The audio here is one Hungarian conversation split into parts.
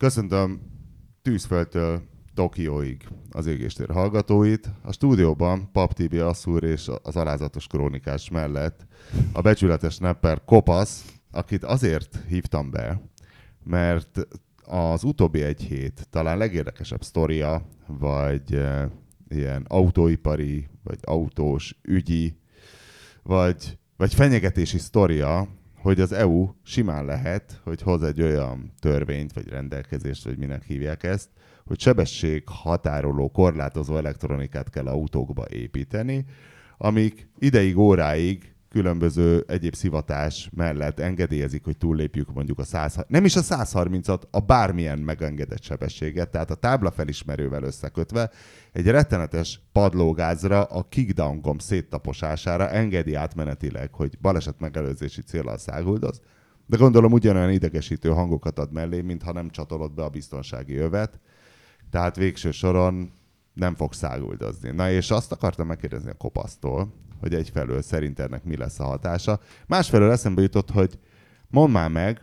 Köszöntöm Tűzföldtől Tokióig az égéstér hallgatóit. A stúdióban Pap Tibi Asszúr és az alázatos krónikás mellett a becsületes nepper Kopasz, akit azért hívtam be, mert az utóbbi egy hét talán legérdekesebb sztoria, vagy e, ilyen autóipari, vagy autós ügyi, vagy, vagy fenyegetési sztoria, hogy az EU simán lehet, hogy hoz egy olyan törvényt, vagy rendelkezést, vagy minek hívják ezt, hogy sebesség határoló, korlátozó elektronikát kell autókba építeni, amik ideig, óráig különböző egyéb szivatás mellett engedélyezik, hogy túllépjük mondjuk a 100, nem is a 130-at, a bármilyen megengedett sebességet, tehát a tábla felismerővel összekötve egy rettenetes padlógázra a kickdown gomb széttaposására engedi átmenetileg, hogy baleset megelőzési célral száguldoz, de gondolom ugyanolyan idegesítő hangokat ad mellé, mintha nem csatolod be a biztonsági övet, tehát végső soron nem fog száguldozni. Na és azt akartam megkérdezni a kopasztól, hogy egyfelől szerint ennek mi lesz a hatása. Másfelől eszembe jutott, hogy mondd már meg,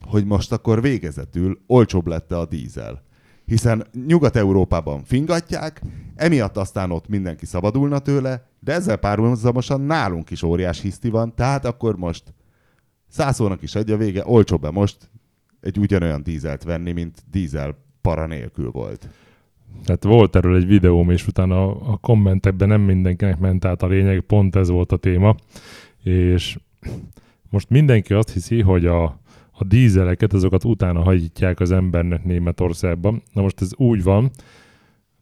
hogy most akkor végezetül olcsóbb lett a dízel. Hiszen Nyugat-Európában fingatják, emiatt aztán ott mindenki szabadulna tőle, de ezzel párhuzamosan nálunk is óriás hiszti van, tehát akkor most százszónak is egy a vége, olcsóbb-e most egy ugyanolyan dízelt venni, mint dízel para nélkül volt. Tehát volt erről egy videóm, és utána a, kommentekben nem mindenkinek ment át a lényeg, pont ez volt a téma. És most mindenki azt hiszi, hogy a, a dízeleket, azokat utána hagyítják az embernek Németországban. Na most ez úgy van,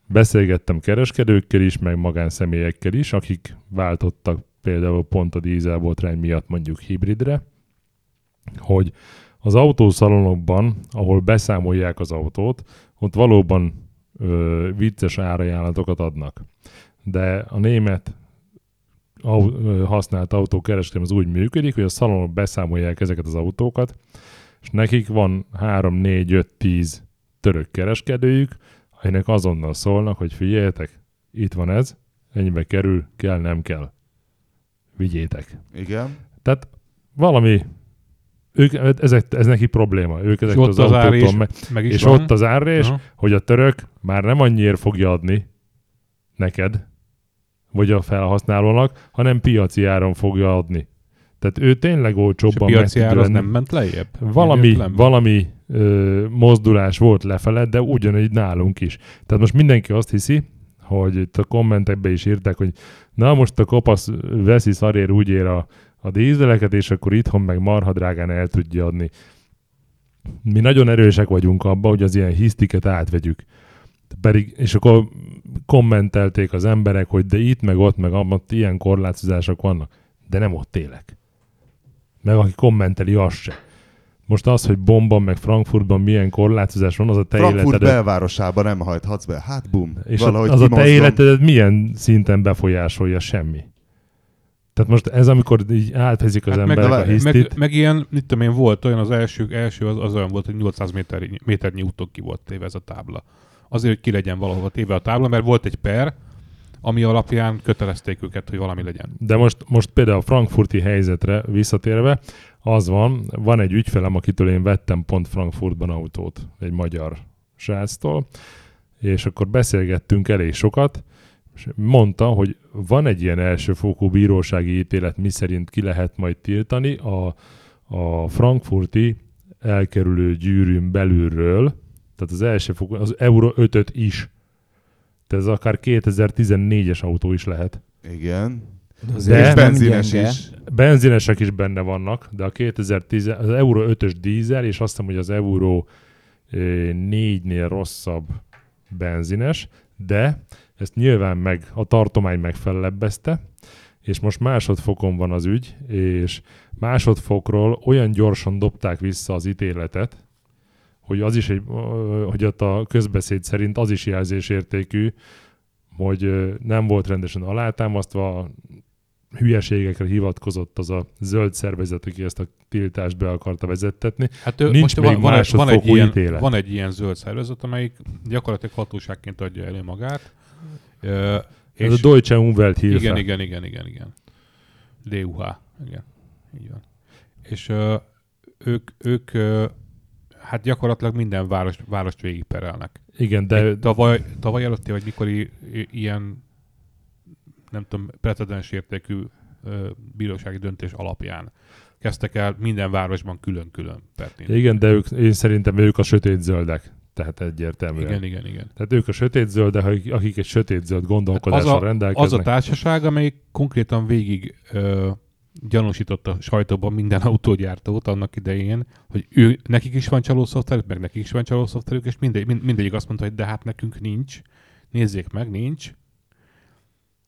beszélgettem kereskedőkkel is, meg magánszemélyekkel is, akik váltottak például pont a dízelbotrány miatt mondjuk hibridre, hogy az autószalonokban, ahol beszámolják az autót, ott valóban ö, vicces árajánlatokat adnak. De a német au, ö, használt autókereskedelem az úgy működik, hogy a szalonok beszámolják ezeket az autókat, és nekik van 3, 4, 5, 10 török kereskedőjük, akinek azonnal szólnak, hogy figyeljetek, itt van ez, ennyibe kerül, kell, nem kell. Vigyétek. Igen. Tehát valami ők, ezek, ez neki probléma. Ők ezek az, az autótól meg, meg is és van. ott az árrés, Aha. hogy a török már nem annyiért fogja adni neked, vagy a felhasználónak, hanem piaci áron fogja adni. Tehát ő tényleg olcsóbban meg tudja az venni. nem ment lejjebb? Valami, valami ö, mozdulás volt lefele, de ugyanígy nálunk is. Tehát most mindenki azt hiszi, hogy itt a kommentekben is írták, hogy na most a kopasz veszi szarér úgy ér a, a dízeleket, és akkor itthon meg marha drágán el tudja adni. Mi nagyon erősek vagyunk abban, hogy az ilyen hisztiket átvegyük. Pedig, és akkor kommentelték az emberek, hogy de itt meg ott meg ott ilyen korlátozások vannak. De nem ott élek. Meg aki kommenteli, az se. Most az, hogy Bomban meg Frankfurtban milyen korlátozás van, az a te Frankfurt életedet, belvárosában nem hajthatsz be. Hát bum. és valahogy az a te életedet milyen szinten befolyásolja semmi. Tehát most ez, amikor így átvezik az Hát emberek a hisztit, meg, meg, ilyen, mit tudom én, volt olyan, az első, első az, az olyan volt, hogy 800 méter, méternyi úton ki volt téve ez a tábla. Azért, hogy ki legyen valahova téve a tábla, mert volt egy per, ami alapján kötelezték őket, hogy valami legyen. De most, most például a frankfurti helyzetre visszatérve, az van, van egy ügyfelem, akitől én vettem pont Frankfurtban autót, egy magyar sráctól, és akkor beszélgettünk elég sokat, és mondta, hogy van egy ilyen elsőfokú bírósági ítélet, mi szerint ki lehet majd tiltani a, a frankfurti elkerülő gyűrűn belülről, tehát az elsőfokú, az Euro 5 is. Tehát ez akár 2014-es autó is lehet. Igen. De- és benzines gyenge. is. Benzinesek is benne vannak, de a 2010, az Euro 5-ös dízel, és azt hiszem, hogy az Euro eh, 4-nél rosszabb benzines, de ezt nyilván meg a tartomány megfellebbezte, és most másodfokon van az ügy, és másodfokról olyan gyorsan dobták vissza az ítéletet, hogy az is egy, hogy ott a közbeszéd szerint az is jelzésértékű, hogy nem volt rendesen alátámasztva, hülyeségekre hivatkozott az a zöld szervezet, aki ezt a tiltást be akarta vezettetni. Hát ő, Nincs most még van, van, egy, van, egy ilyen, van egy ilyen zöld szervezet, amelyik gyakorlatilag hatóságként adja elő magát. Ö, Ez a Deutsche Umwelthilfe. Igen, igen, igen, igen, igen. DUH, igen. Így van. És ö, ők, ők ö, Hát gyakorlatilag minden város, várost végigperelnek. Igen, De de tavaly, tavaly előtti, vagy mikor i- i- ilyen, nem tudom, precedens értékű ö, bírósági döntés alapján kezdtek el minden városban külön-külön indítani. igen, de ők, én szerintem ők a sötét zöldek. Tehát egyértelműen. igen, igen, igen. Tehát ők a sötét zöldek, akik, akik egy sötét zöld gondolkodással Hát az a- rendelkeznek. Az a társaság, amelyik konkrétan végig ö, gyanúsította sajtóban minden autógyártót annak idején, hogy ő, nekik is van csalószoftverük, meg nekik is van csalószoftverük, és mindegy, mind, mindegyik azt mondta, hogy de hát nekünk nincs, nézzék meg, nincs,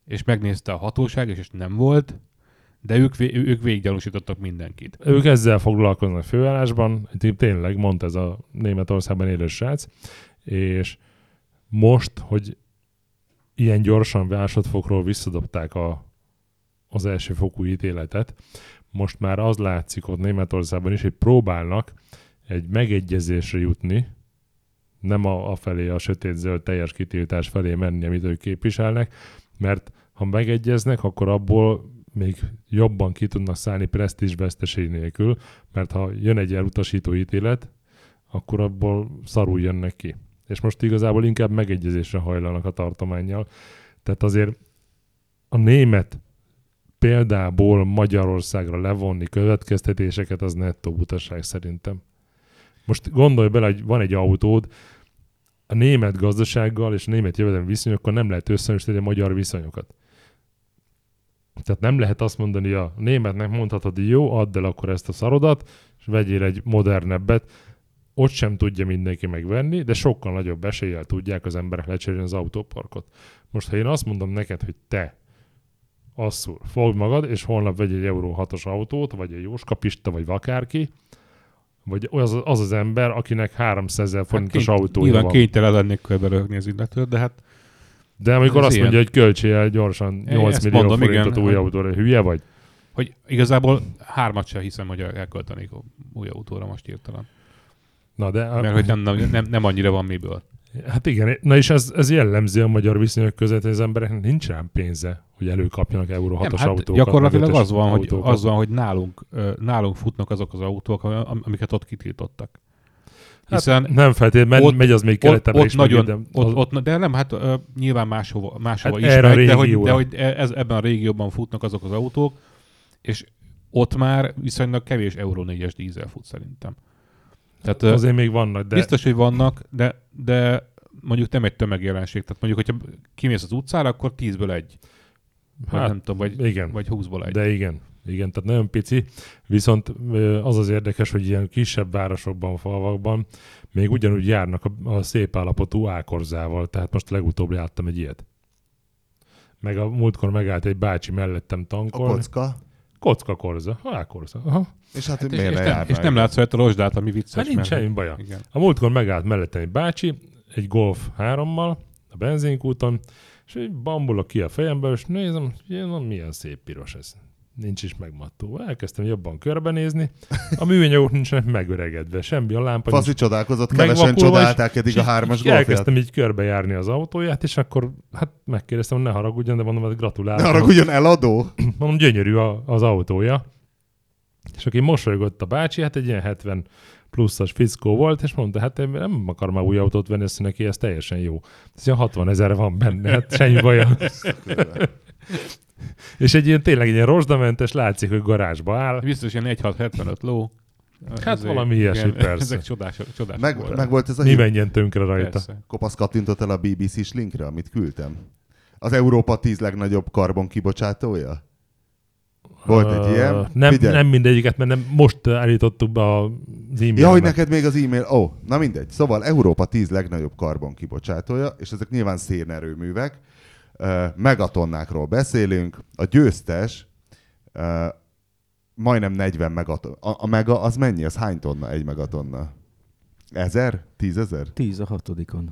és megnézte a hatóság, és nem volt, de ők, ők végig gyanúsítottak mindenkit. Ők ezzel foglalkoznak főállásban, tényleg mondta ez a Németországban élő srác, és most, hogy ilyen gyorsan másodfokról visszadobták a, az első fokú ítéletet, most már az látszik ott Németországban is, hogy próbálnak egy megegyezésre jutni, nem a, a felé, a sötét-zöld teljes kitiltás felé menni, amit ők képviselnek, mert ha megegyeznek, akkor abból még jobban ki tudnak szállni presztízs veszteség nélkül, mert ha jön egy elutasító ítélet, akkor abból szarul jönnek ki. És most igazából inkább megegyezésre hajlanak a tartományjal. Tehát azért a német példából Magyarországra levonni következtetéseket, az nettó butaság szerintem. Most gondolj bele, hogy van egy autód, a német gazdasággal és a német jövedelmi viszonyokkal nem lehet összehasonlítani a magyar viszonyokat. Tehát nem lehet azt mondani, a németnek mondhatod, hogy jó, add el akkor ezt a szarodat, és vegyél egy modernebbet. Ott sem tudja mindenki megvenni, de sokkal nagyobb eséllyel tudják az emberek lecserélni az autóparkot. Most, ha én azt mondom neked, hogy te asszul, fogd magad, és holnap vegy egy Euró 6-os autót, vagy egy Jóskapista, vagy akárki, vagy az az, az ember, akinek 300 ezer forintos kény- autója Hát Nyilván van. kénytelen lennék körbe röhögni az illetőt, de hát De amikor azt ilyen. mondja, hogy költsél el gyorsan 8 ezt millió mondom, forintot igen, új hogy- autóra, hülye vagy? hogy igazából hármat sem hiszem, hogy elköltenék a új autóra most hirtelen. Na de, Mert hogy nem, nem, nem, nem annyira van miből. hát igen, na és ez, ez jellemzi a magyar viszonyok között, hogy az embereknek nincs rám pénze, hogy előkapjanak Euró 6-os Nem, hát autókat. gyakorlatilag az van, hogy, autókat. az van, hogy nálunk, nálunk futnak azok az autók, am- amiket ott kitiltottak. Hiszen hát nem feltétlenül, ott- ott, megy az még ott, keletebbre ott is, nagyon, meg, de ott, az, ott, de nem, hát ö, nyilván máshova, máshova Hát is erre megy, de hogy, de hogy ez, ebben a régióban futnak azok az autók, és ott már viszonylag kevés Euro 4-es dízel fut szerintem. Tehát ö, azért még vannak, de biztos, hogy vannak, de, de mondjuk nem egy tömegjelenség. Tehát mondjuk, hogyha kimész az utcára, akkor 10-ből egy. Hát, nem tudom, vagy, igen. vagy 20-ból egy. De igen, igen, tehát nagyon pici, viszont az az érdekes, hogy ilyen kisebb városokban, falvakban még ugyanúgy járnak a, a szép állapotú ákorzával, tehát most legutóbb láttam egy ilyet. Meg a múltkor megállt egy bácsi mellettem A tankolni. kocka. Kocka korza, ákorza. Aha. És hát, Hát és, és, ne nem, és nem látsz rajta a rozsdát, ami vicces. Hát nincs semmi baja. Igen. A múltkor megállt mellettem egy bácsi, egy Golf 3-mal, a benzinkúton, és így bambulok ki a fejemből, és nézem, hogy na, milyen szép piros ez. Nincs is megmattó. Elkezdtem jobban körbenézni. A műanyagok nincsenek megöregedve, semmi a lámpa Faszi nincs csodálkozott, kevesen csodálták eddig a hármas golfját. Elkezdtem így körbejárni az autóját, és akkor hát megkérdeztem, hogy ne haragudjon, de mondom, hogy gratulálok. Ne haragudjon eladó. Mondom, gyönyörű a, az autója. És aki mosolygott a bácsi, hát egy ilyen 70 pluszos fickó volt, és mondta, hát én nem akar már új autót venni, ezt neki ez teljesen jó. Ez ilyen 60 ezer van benne, hát semmi baja. És egy ilyen tényleg egy ilyen rozsdamentes, látszik, hogy garázsba áll. Biztos ilyen 1.675 ló. Hát Ezért- valami ilyesmi, igen, persze. Ezek csodás, csodás Meg, meg volt ez a Mi hír. menjen tönkre rajta. Persze. Kopasz kattintott el a BBC-s linkre, amit küldtem. Az Európa 10 legnagyobb karbon kibocsátója? Volt egy ilyen? Ö, Nem, Figyelj. nem mindegyiket, mert nem, most állítottuk be az e-mailbe. Ja, hogy neked még az e-mail... Ó, oh, na mindegy. Szóval Európa 10 legnagyobb karbon kibocsátója, és ezek nyilván szénerőművek. Megatonnákról beszélünk. A győztes majdnem 40 megatonna. A, a mega az mennyi? Az hány tonna? Egy megatonna? Ezer? Tízezer? 10 a hatodikon.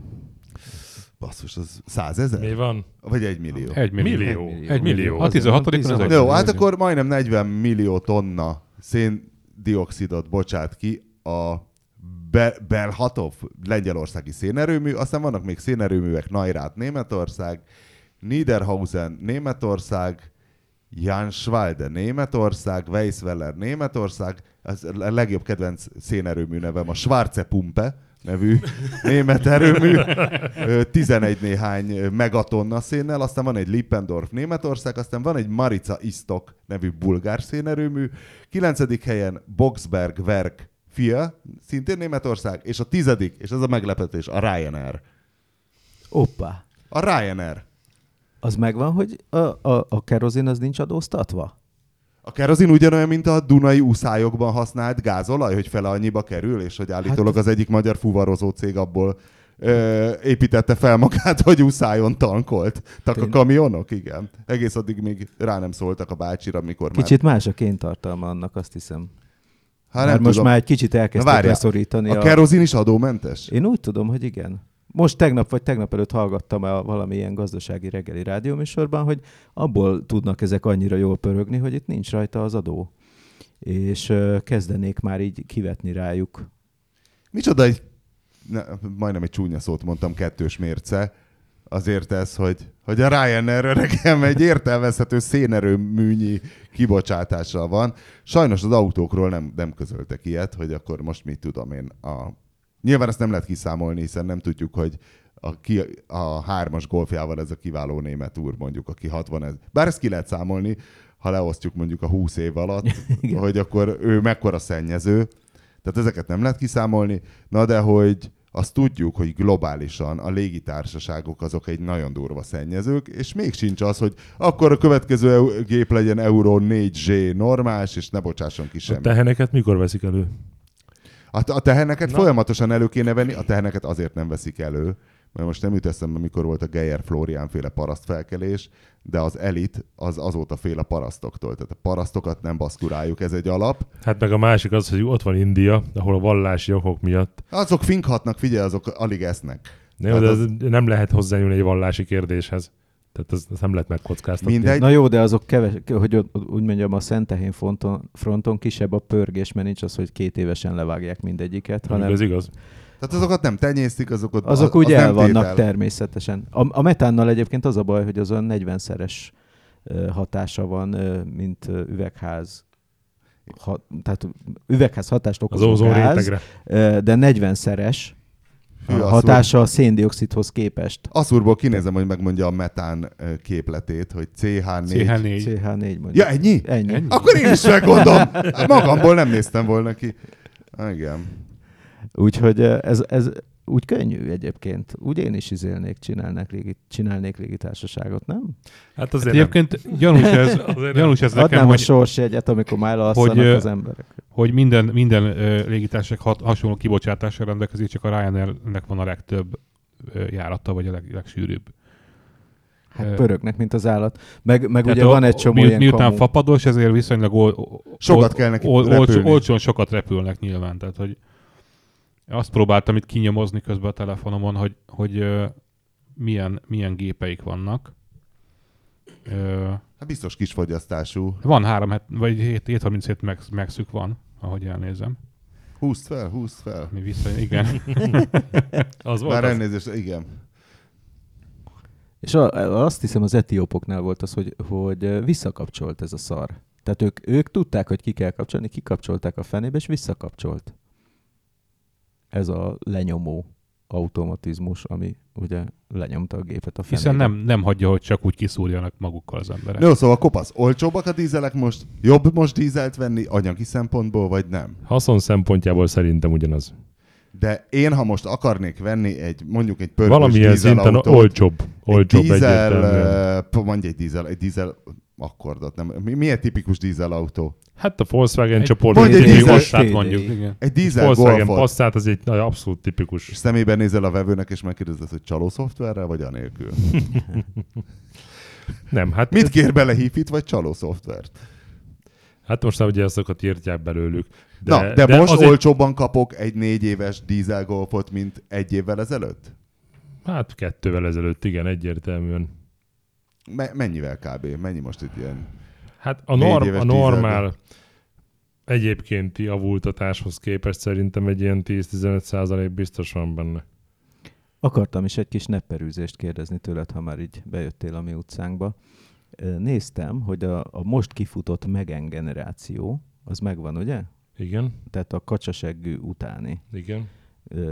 Basszus, az százezer? Mi van? Vagy egy millió? Egy millió. Millió. Egy Egy millió. A 16 az egy Jó, hát akkor majdnem 40 millió tonna széndiokszidot bocsát ki a Be- Belhatov lengyelországi szénerőmű, aztán vannak még szénerőművek Nairát Németország, Niederhausen Németország, Jan Schwalde Németország, Weissweller Németország, az a legjobb kedvenc szénerőmű nevem a Schwarze Pumpe nevű német erőmű, Ö, 11 néhány megatonna szénnel, aztán van egy Lippendorf Németország, aztán van egy Marica Istok nevű bulgár szénerőmű, 9. helyen Boxberg Werk Fia, szintén Németország, és a tizedik, és ez a meglepetés, a Ryanair. Oppá. A Ryanair. Az megvan, hogy a, a, a kerozin az nincs adóztatva? A kerozin ugyanolyan, mint a Dunai uszályokban használt gázolaj, hogy fele annyiba kerül, és hogy állítólag az egyik magyar fuvarozó cég abból ö, építette fel magát, hogy uszájon tankolt. Tak a kamionok, igen. Egész addig még rá nem szóltak a bácsira, mikor Kicsit más a kéntartalma annak, azt hiszem. Hát Hát nem most tudom. már egy kicsit elkezdték várjál, leszorítani A kerozin is adómentes? Én úgy tudom, hogy igen. Most tegnap vagy tegnap előtt hallgattam a valamilyen gazdasági reggeli rádióműsorban, hogy abból tudnak ezek annyira jól pörögni, hogy itt nincs rajta az adó. És kezdenék már így kivetni rájuk. Micsoda egy, ne, majdnem egy csúnya szót mondtam, kettős mérce. Azért ez, hogy, hogy a Ryanair öregem egy értelmezhető szénerőműnyi kibocsátással van. Sajnos az autókról nem, nem közöltek ilyet, hogy akkor most mit tudom én. A... Nyilván ezt nem lehet kiszámolni, hiszen nem tudjuk, hogy a, ki, a hármas golfjával ez a kiváló német úr mondjuk, aki 60 ez. Bár ezt ki lehet számolni, ha leosztjuk mondjuk a 20 év alatt, hogy akkor ő mekkora szennyező. Tehát ezeket nem lehet kiszámolni, na de hogy azt tudjuk, hogy globálisan a légitársaságok azok egy nagyon durva szennyezők, és még sincs az, hogy akkor a következő gép legyen Euro 4G normás, és ne bocsásson ki A semmit. teheneket mikor veszik elő? A, a teheneket Na. folyamatosan elő kéne venni, a teheneket azért nem veszik elő, mert most nem jut eszembe, mikor volt a Geyer Florián féle parasztfelkelés, de az elit az azóta fél a parasztoktól. Tehát a parasztokat nem baszkuráljuk, ez egy alap. Hát meg a másik az, hogy ott van India, ahol a vallási okok miatt. Azok finkhatnak, figyelj, azok alig esznek. Ne, Tehát de az... nem lehet hozzányúlni egy vallási kérdéshez. Tehát ez, ez nem lehet megkockáztatni. Mindegy. Na jó, de azok keves, hogy úgy mondjam, a Szentehén fronton, fronton kisebb a pörgés, mert nincs az, hogy két évesen levágják mindegyiket, Hanem... Ez igaz. Tehát azokat nem tenyésztik, azokat azok az, úgy az el vannak tétel. természetesen. A, a metánnal egyébként az a baj, hogy az olyan 40-szeres ö, hatása van, mint üvegház ha, tehát üvegház hatást Az okozó ózon gáz, rétegre. de 40-szeres Hű, a hatása a széndiokszidhoz képest. Asszurból kinézem, hogy megmondja a metán képletét, hogy CH4. CH4. CH4 mondjuk. Ja, ennyi? Ennyi. Ennyi? Akkor én is meggondolom. Magamból nem néztem volna ki. Igen. Úgyhogy ez, ez úgy könnyű egyébként. Úgy én is izélnék, csinálnék, légi, csinálnék légitársaságot, nem? Hát Hát azért nem. egyébként gyanús ez, Azért nem. gyanús ez nekem, Adnám a hogy, sorsjegyet, amikor már hogy, az emberek. hogy minden, minden ö, légitársaság hat, hasonló kibocsátással rendelkezik, csak a Ryanairnek van a legtöbb ö, járata, vagy a leg, legsűrűbb. Hát pörögnek, mint az állat. Meg, meg Tehát ugye a- van egy csomó mi, ilyen Miután kamu. fapados, ezért viszonylag ol, Sokat kell neki repülni. olcsón sokat repülnek nyilván. Tehát, hogy azt próbáltam itt kinyomozni közben a telefonomon, hogy, hogy ö, milyen, milyen gépeik vannak. Ö, Hát biztos kisfogyasztású. van 3, het- vagy 7, 737 max, maxük van, ahogy elnézem. Húzd fel, húzd fel. Mi vissza, igen. Az volt Már az. elnézést, igen. És a, azt hiszem az etiópoknál volt az, hogy, hogy visszakapcsolt ez a szar. Tehát ők, ők tudták, hogy ki kell kapcsolni, kikapcsolták a fenébe, és visszakapcsolt. Ez a lenyomó automatizmus, ami ugye lenyomta a gépet a fenébe. Hiszen nem, nem hagyja, hogy csak úgy kiszúrjanak magukkal az emberek. Jó, szóval kopasz, olcsóbbak a dízelek most? Jobb most dízelt venni anyagi szempontból, vagy nem? Haszon szempontjából szerintem ugyanaz. De én, ha most akarnék venni egy, mondjuk egy pörgős Valamilyen szinten dízelautót, olcsóbb. Olcsóbb egy dízel, p- mondj egy dízel, egy dízel akkordot, nem. Mi, mi egy tipikus dízelautó? Hát a Volkswagen Egy- csoport. mondj egy egy dízel- Passat TDI. mondjuk. Igen. Egy dízel Volkswagen Golfot. Passat, az egy nagyon abszolút És tipikus. szemébe nézel a vevőnek, és megkérdezed, hogy csaló szoftverrel, vagy anélkül. Nem, hát, Mit kér bele, hifit, vagy csaló szoftvert? hát most már ugye azokat írtják belőlük. De, Na, de, de most azért, olcsóbban kapok egy négy éves dízel Golfot, mint egy évvel ezelőtt? Hát kettővel ezelőtt, igen, egyértelműen. Me- mennyivel kb? Mennyi most egy ilyen? Hát a, norm, éves a normál egyébkénti javultatáshoz képest szerintem egy ilyen 10-15 százalék biztos van benne. Akartam is egy kis nepperűzést kérdezni tőled, ha már így bejöttél a mi utcánkba. Néztem, hogy a, a most kifutott Megen generáció, az megvan, ugye? Igen, Tehát a kacsaseggű utáni igen.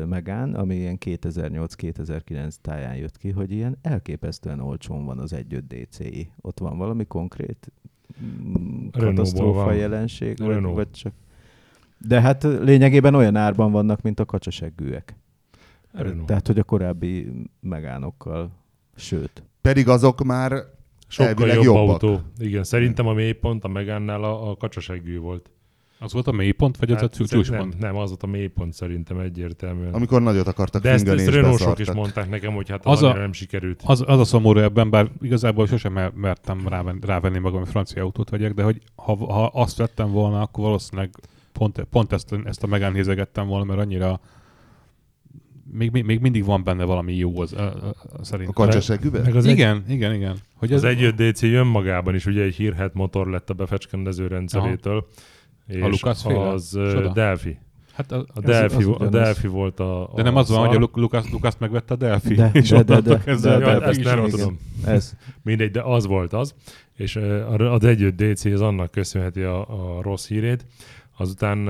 Megán, ami ilyen 2008-2009 táján jött ki, hogy ilyen elképesztően olcsón van az 1.5 DCI. Ott van valami konkrét mm, katasztrófa jelenség, vagy, vagy csak... De hát lényegében olyan árban vannak, mint a kacsaseggűek. Renault. Tehát, hogy a korábbi megánokkal, sőt. Pedig azok már Sokkal jobb jobbak. autó. Igen, szerintem a mélypont a Megánnál a, a kacsaseggű volt. Az volt a mélypont, vagy az a Hát, csú- nem, csúcspont? nem, az volt a mélypont szerintem egyértelműen. Amikor nagyot akartak De ezt, ezt Renault-sok is mondták nekem, hogy hát Az a- annyira nem sikerült. Az, az a szomorú ebben, bár igazából sosem mer- mertem ráven, rávenni magam, hogy francia autót vegyek, de hogy ha, ha azt vettem volna, akkor valószínűleg pont, pont ezt, ezt a megán nézegettem volna, mert annyira még, még, még mindig van benne valami jó az, a, a, a A szerintem. kacsaseggűben? Meg az egy, igen, igen, igen. Hogy az ez, 1 DC önmagában is ugye egy hírhet motor lett a befecskendező rendszerétől. És A Lucas féle? az ö, Csoda. Delphi. hát a, A Delphi, az vo- a. Delphi volt a, a de nem az van, szar. hogy a Lu- Lukasz, Lukasz megvette a Delphi, De- és de- de- de- kezdve de- de- Delphi ezt nem az. tudom. Ez. Mindegy, de az volt az. És az 1 DC az annak köszönheti a, a rossz hírét. Azután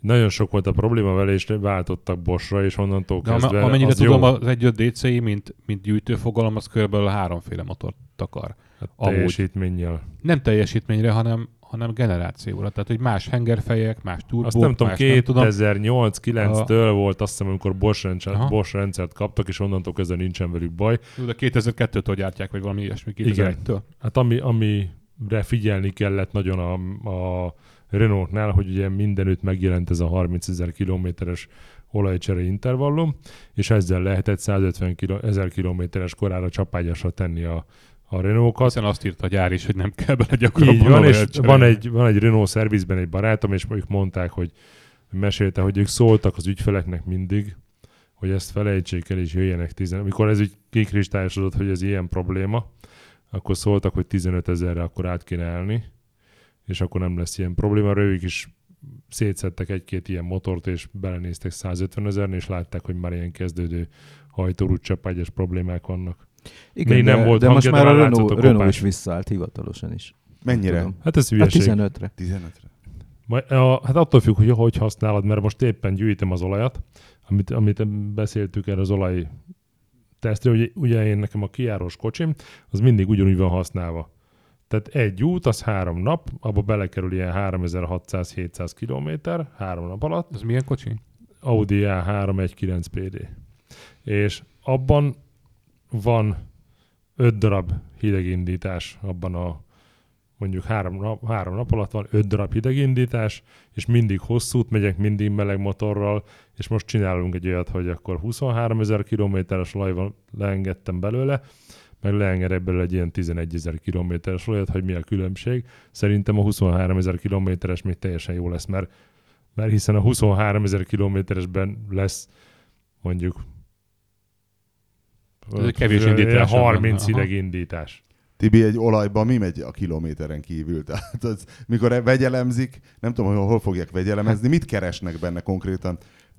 nagyon sok volt a probléma vele, és váltottak Boschra, és onnantól De kezdve amennyire az tudom, jó. az 1.5 DCI, mint, mint gyűjtőfogalom, az körülbelül háromféle motort takar. Hát teljesítménnyel. Nem teljesítményre, hanem, hanem generációra. Tehát, hogy más hengerfejek, más turbók, Azt nem tudom, más nem tudom. 2008-9-től volt azt hiszem, amikor Bosch, rendszer, Aha. Bosch rendszert kaptak, és onnantól kezdve nincsen velük baj. De 2002-től gyártják, vagy valami ilyesmi, Igen. 2001-től. Hát ami, amire figyelni kellett nagyon a, a Renaultnál, hogy ugye mindenütt megjelent ez a 30 ezer kilométeres olajcsere intervallum, és ezzel lehetett 150 kilo, ezer kilométeres korára csapágyasra tenni a, a Renault-kat. Hiszen azt írta a gyár is, hogy nem kell bele gyakorabban Így van, és van egy, van egy Renault szervizben egy barátom, és ők mondták, hogy mesélte, hogy ők szóltak az ügyfeleknek mindig, hogy ezt felejtsék el, és jöjjenek 10. Amikor ez úgy kikristályosodott, hogy ez ilyen probléma, akkor szóltak, hogy 15 ezerre akkor át kéne állni, és akkor nem lesz ilyen probléma. Ők is szétszedtek egy-két ilyen motort, és belenéztek 150 ezernél, és látták, hogy már ilyen kezdődő hajtórút csapágyas problémák vannak. Igen, Még de, nem volt de most már a Renault, a Renault is visszaállt hivatalosan is. Mennyire? Tudom. Hát ez Hát hülyeség. 15-re. 15-re. Majd, a, hát attól függ, hogy hogy használod, mert most éppen gyűjtöm az olajat, amit, amit beszéltük erre az olaj tesztre, ugye, ugye én nekem a kijárós kocsim, az mindig ugyanúgy van használva. Tehát egy út, az három nap, abba belekerül ilyen 3600-700 kilométer, három nap alatt, Ez milyen kocsi? Audi A3 1.9 PD. És abban van öt darab hidegindítás abban a mondjuk három nap, három nap alatt van öt darab hidegindítás, és mindig hosszút megyek, mindig meleg motorral, és most csinálunk egy olyat, hogy akkor 23 ezer kilométeres olajval leengedtem belőle, meg leengedek belőle egy ilyen 11 ezer kilométeres olajat, hogy mi a különbség. Szerintem a 23 ezer kilométeres még teljesen jó lesz, mert, mert hiszen a 23 ezer kilométeresben lesz mondjuk Ez kevés indítás van 30 benne, aha. hidegindítás. Tibi, egy olajban mi megy a kilométeren kívül? Tehát az, mikor vegyelemzik, nem tudom, hogy hol fogják vegyelemezni, mit keresnek benne konkrétan?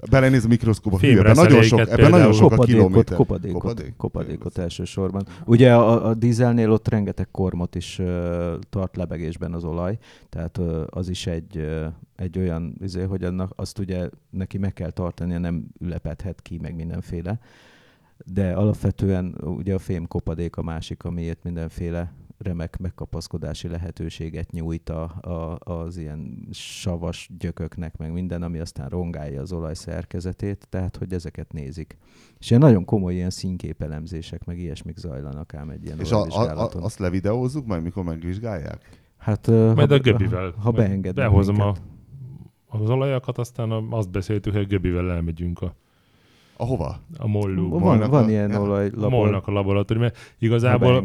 Belenéz a mikroszkóba, hű, ebben nagyon sok, ebben nagyon sok a Kopadékot, kilométer. kopadékot, Kopadék? kopadékot elsősorban. Ugye a, a dízelnél ott rengeteg kormot is uh, tart lebegésben az olaj, tehát uh, az is egy, uh, egy olyan, izé, hogy annak, azt ugye neki meg kell tartania, nem ülepedhet ki, meg mindenféle. De alapvetően ugye a fém kopadék a másik, amiért mindenféle remek megkapaszkodási lehetőséget nyújt a, a, az ilyen savas gyököknek, meg minden, ami aztán rongálja az olaj szerkezetét, tehát hogy ezeket nézik. És ilyen nagyon komoly ilyen színképelemzések, meg ilyesmik zajlanak ám egy ilyen És a, a, a, azt levideózzuk majd, mikor megvizsgálják? Hát, Majd ha, a göbivel. Ha beengednek Behozom a, az olajakat, aztán azt beszéltük, hogy a göbivel elmegyünk a, A hova? a mollú. Van, Molnak van a- ilyen ja. olajlabor, Molnak a laboratórium, mert igazából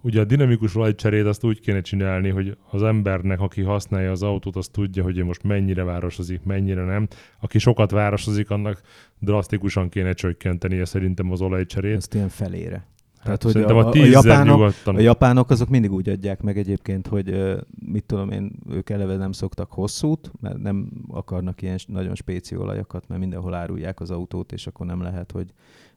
ugye a dinamikus olajcserét azt úgy kéne csinálni, hogy az embernek, aki használja az autót, az tudja, hogy most mennyire városozik, mennyire nem. Aki sokat városozik, annak drasztikusan kéne csökkentenie szerintem az olajcserét. Ezt ilyen felére. Hát hogy szerintem a- a, a 10 japánok- nyugodtan. A japánok azok mindig úgy adják meg egyébként, hogy mit tudom én, ők eleve nem szoktak hosszút, mert nem akarnak ilyen nagyon spéci olajakat, mert mindenhol árulják az autót, és akkor nem lehet, hogy,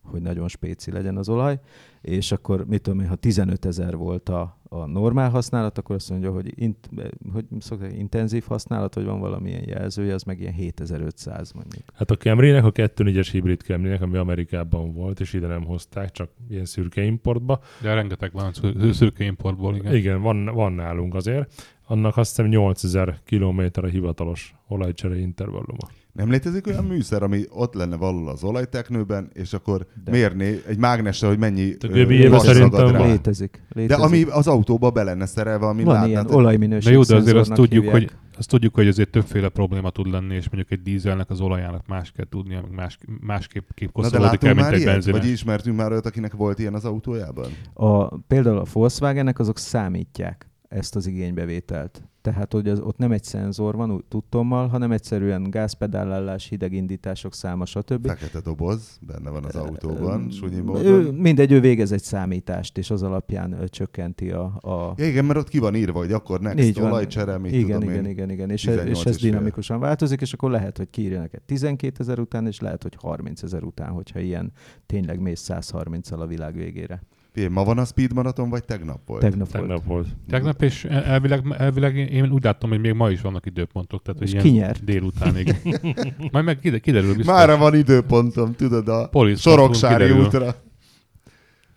hogy nagyon spéci legyen az olaj, és akkor mit tudom én, ha 15 ezer volt a, a normál használat, akkor azt mondja, hogy, int, hogy szokták, intenzív használat, hogy van valamilyen jelzője, az meg ilyen 7500 mondjuk. Hát a Camry-nek, a 2.4-es hibrid camry ami Amerikában volt, és ide nem hozták, csak ilyen szürke importba. De rengeteg van szür- szürke importból, igen. Igen, van, van nálunk azért. Annak azt hiszem 8000 km a hivatalos olajcsere intervalluma. Nem létezik olyan műszer, ami ott lenne valahol az olajteknőben, és akkor De. Mérné egy mágnessel, hogy mennyi A ö, szerintem rá. van. Létezik. De létezik. ami az autóba be lenne szerelve, ami van ilyen olajminőség De jó, de azért azt tudjuk, hívják. hogy azt tudjuk, hogy azért többféle probléma tud lenni, és mondjuk egy dízelnek az olajának más kell tudnia, meg más, másképp kép Na de koszolódik el, mint egy ilyet? benzines. Vagy ismertünk már olyat, akinek volt ilyen az autójában? A, például a Volkswagennek azok számítják ezt az igénybevételt. Tehát, hogy az, ott nem egy szenzor van, tudtommal, hanem egyszerűen gázpedállás, hidegindítások száma, stb. Fekete doboz, benne van az autóban, sunyi Ő, módon. mindegy, ő végez egy számítást, és az alapján ö, csökkenti a... a Ja, igen, mert ott ki van írva, hogy akkor next Így van. olajcsere, mit igen, tudom igen, én. igen, igen, és, 18 és ez és fél. dinamikusan változik, és akkor lehet, hogy kiírja neked 12 ezer után, és lehet, hogy 30 ezer után, hogyha ilyen tényleg mész 130-al a világ végére. Figyelj, ma van a speed maraton, vagy tegnap volt? Tegnap, volt. Tegnap volt. Tegnap, és elvileg, elvileg én úgy láttam, hogy még ma is vannak időpontok, tehát És ki nyert? délutánig. Majd meg kide- kiderül biztos. Mára van időpontom, tudod, a Polisz Soroksári útra.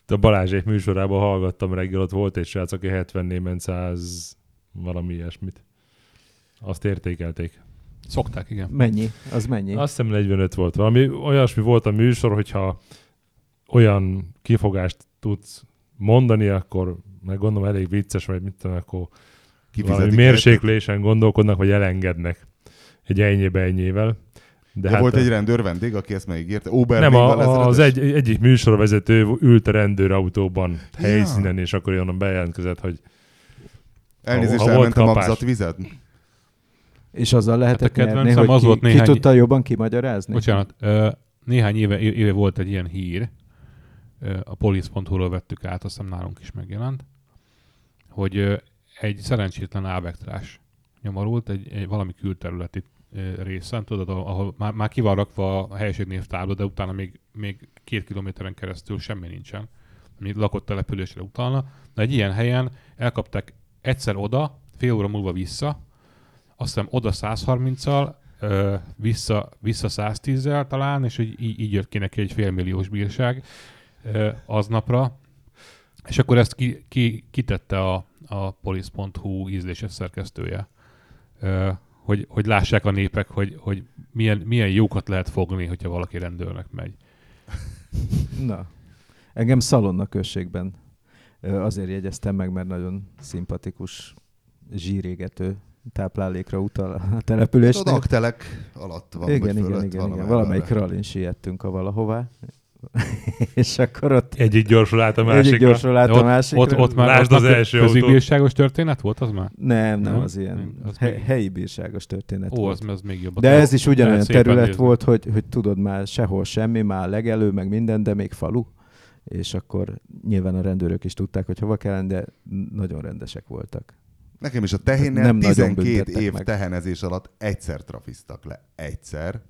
A Balázsék műsorában hallgattam reggel, ott volt egy srác, aki 70 ment 100 valami ilyesmit. Azt értékelték. Szokták, igen. Mennyi? Az mennyi? Azt hiszem 45 volt. Valami olyasmi volt a műsor, hogyha olyan kifogást tudsz mondani, akkor meg gondolom elég vicces, vagy mit tudom, akkor valami mérséklésen gondolkodnak, vagy elengednek egy ennyibe ennyivel. De, hát volt egy rendőr vendég, aki ezt megígérte. Ober nem, a, az egy, egyik műsorvezető ült a rendőrautóban Ja. helyszínen, és akkor onnan bejelentkezett, hogy Elnézést, ha volt elment a magzatvizet. És azzal lehetett Hát a nyerni, hogy az ki, volt ki néhány- tudta jobban kimagyarázni? Bocsánat, néhány éve, éve volt egy ilyen hír, a police.hu-ról vettük át, azt hiszem nálunk is megjelent, hogy egy szerencsétlen ávektrás nyomorult egy, egy valami külterületi részen, tudod, ahol már, már ki van rakva a helységnévtábla, de utána még, még két kilométeren keresztül semmi nincsen, ami lakott településre utalna. De egy ilyen helyen elkapták egyszer oda, fél óra múlva vissza, azt hiszem oda 130-al, ö, vissza, vissza 110-zel talán, és így, így jött ki neki egy félmilliós bírság aznapra. És akkor ezt ki, ki, kitette a, a police.hu ízléses szerkesztője, hogy, hogy lássák a népek, hogy, hogy milyen, milyen jókat lehet fogni, hogyha valaki rendőrnek megy. Na, engem Szalonna községben azért jegyeztem meg, mert nagyon szimpatikus, zsírégető táplálékra utal a Tudod, településnél. aktelek alatt van, igen, vagy igen, igen, igen. Valamelyik rallin siettünk a valahová. és akkor ott egyik gyorsul át a egyik másikra. gyorsul át a ott, másikra. ott, ott már Lásd az első autó. közügybírságos történet volt az már? Nem, nem, Nem? az ilyen az he- még- helyi bírságos történet Ó, volt. az, az még jobb. De ez is ugyanolyan terület nézni. volt, hogy, hogy tudod már sehol semmi, már legelő, meg minden, de még falu. És akkor nyilván a rendőrök is tudták, hogy hova kell, de nagyon rendesek voltak. Nekem is a tehénnel Nem nagyon 12 büntettek év meg. tehenezés alatt egyszer trafiztak le. Egyszer.